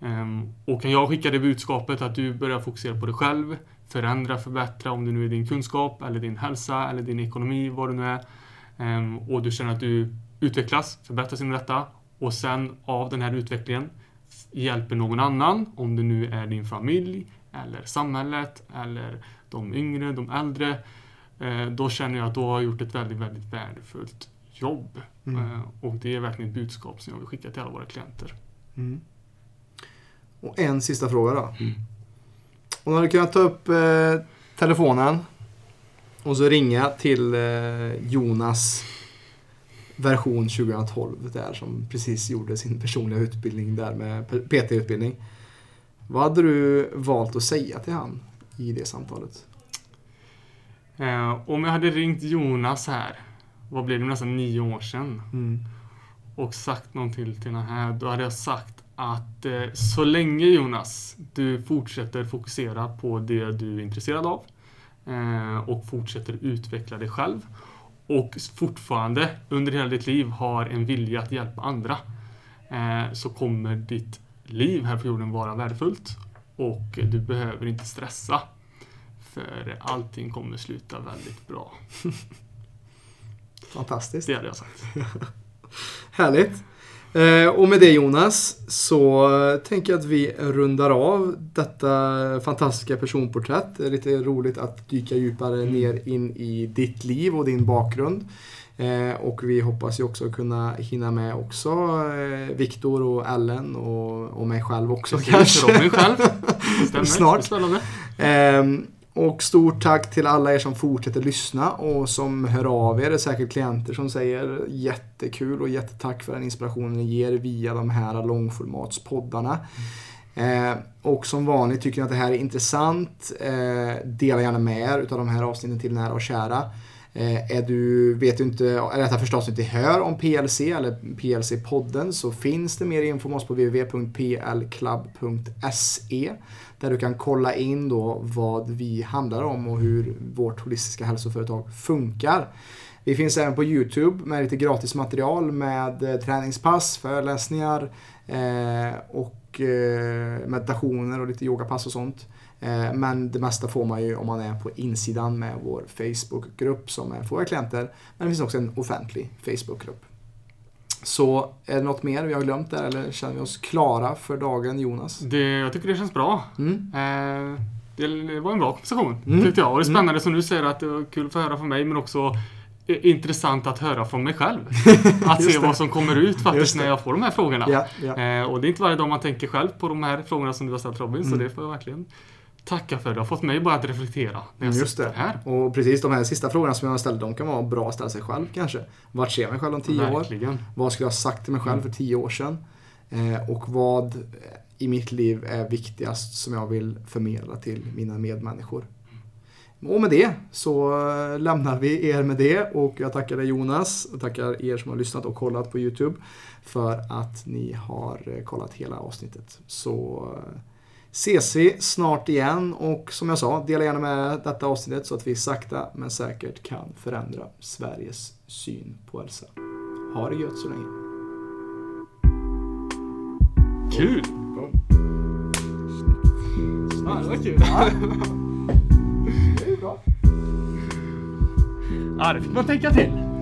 Ehm, och kan jag skicka det budskapet att du börjar fokusera på dig själv, förändra, förbättra om det nu är din kunskap eller din hälsa eller din ekonomi, vad det nu är. Ehm, och du känner att du utvecklas, förbättras inom detta och sen av den här utvecklingen hjälper någon annan, om det nu är din familj eller samhället eller de yngre, de äldre. Eh, då känner jag att då har gjort ett väldigt, väldigt värdefullt jobb. Mm. Eh, och det är verkligen ett budskap som jag vill skicka till alla våra klienter. Mm. Och en sista fråga då. Mm. Du hade kunnat ta upp eh, telefonen och så ringa till eh, Jonas version 2012 där som precis gjorde sin personliga utbildning där med PT-utbildning. Vad hade du valt att säga till han i det samtalet? Eh, om jag hade ringt Jonas här, vad blev det nästan nio år sedan, Mm. och sagt någonting till den här, då hade jag sagt att eh, så länge Jonas, du fortsätter fokusera på det du är intresserad av eh, och fortsätter utveckla dig själv och fortfarande under hela ditt liv har en vilja att hjälpa andra eh, så kommer ditt liv här på jorden vara värdefullt Och du behöver inte stressa. För allting kommer sluta väldigt bra. Fantastiskt. Det hade jag sagt. Härligt. Eh, och med det Jonas så tänker jag att vi rundar av detta fantastiska personporträtt. Det är lite roligt att dyka djupare Mm. ner in i ditt liv och din bakgrund. Eh, och vi hoppas ju också kunna hinna med också eh, Viktor och Ellen och, och mig själv också Precis, kanske. Robin själv. Stämmer. Snart. Spännande. Och stort tack till alla er som fortsätter lyssna och som hör av er. Det är säkert klienter som säger jättekul och jättetack för den inspirationen ni ger via de här långformatspoddarna. Eh, och som vanligt tycker ni att det här är intressant, eh, dela gärna med er utav de här avsnitten till nära och kära. Eh, är du, vet du inte, eller detta förstås inte hör om PLC eller PLC-podden så finns det mer info om oss på www.plclub.se där du kan kolla in då vad vi handlar om och hur vårt holistiska hälsoföretag funkar. Vi finns även på Youtube med lite gratis material med eh, träningspass, föreläsningar eh, och eh, meditationer och lite yogapass och sånt. Eh, men det mesta får man ju om man är på insidan med vår Facebookgrupp som är för våra klienter. Men det finns också en offentlig Facebookgrupp. Så är det något mer vi har glömt där eller känner vi oss klara för dagen Jonas? Det, jag tycker det känns bra. Mm. Eh, det var en bra konversation, Mm. tyckte jag. Och det är spännande som du säger att det var kul att få höra från mig, men också eh, intressant att höra från mig själv. Att se det. vad som kommer ut faktiskt när jag får de här frågorna. Ja, ja. Eh, och det är inte varje dag man tänker själv på de här frågorna som du har ställt Robin, så Mm. det får jag verkligen tacka för. Det har fått mig bara att reflektera när jag Mm, Just det. här. Och precis de här sista frågorna som jag har ställt, de kan vara bra att ställa sig själv kanske. Vart ser jag mig själv om tio år? Verkligen. Vad skulle jag ha sagt till mig själv Mm. för tio år sedan? Eh, och vad i mitt liv är viktigast som jag vill förmedla till mina medmänniskor? Och med det så eh, lämnar vi er med det och jag tackar dig Jonas och tackar er som har lyssnat och kollat på Youtube för att ni har eh, kollat hela avsnittet. Så eh, ses vi snart igen och som jag sa, dela gärna med detta avsnittet så att vi sakta men säkert kan förändra Sveriges syn på hälsa. Ha det gött så länge. Kul! Ja, det var kul. Det är bra. Ja, det fick man tänka till.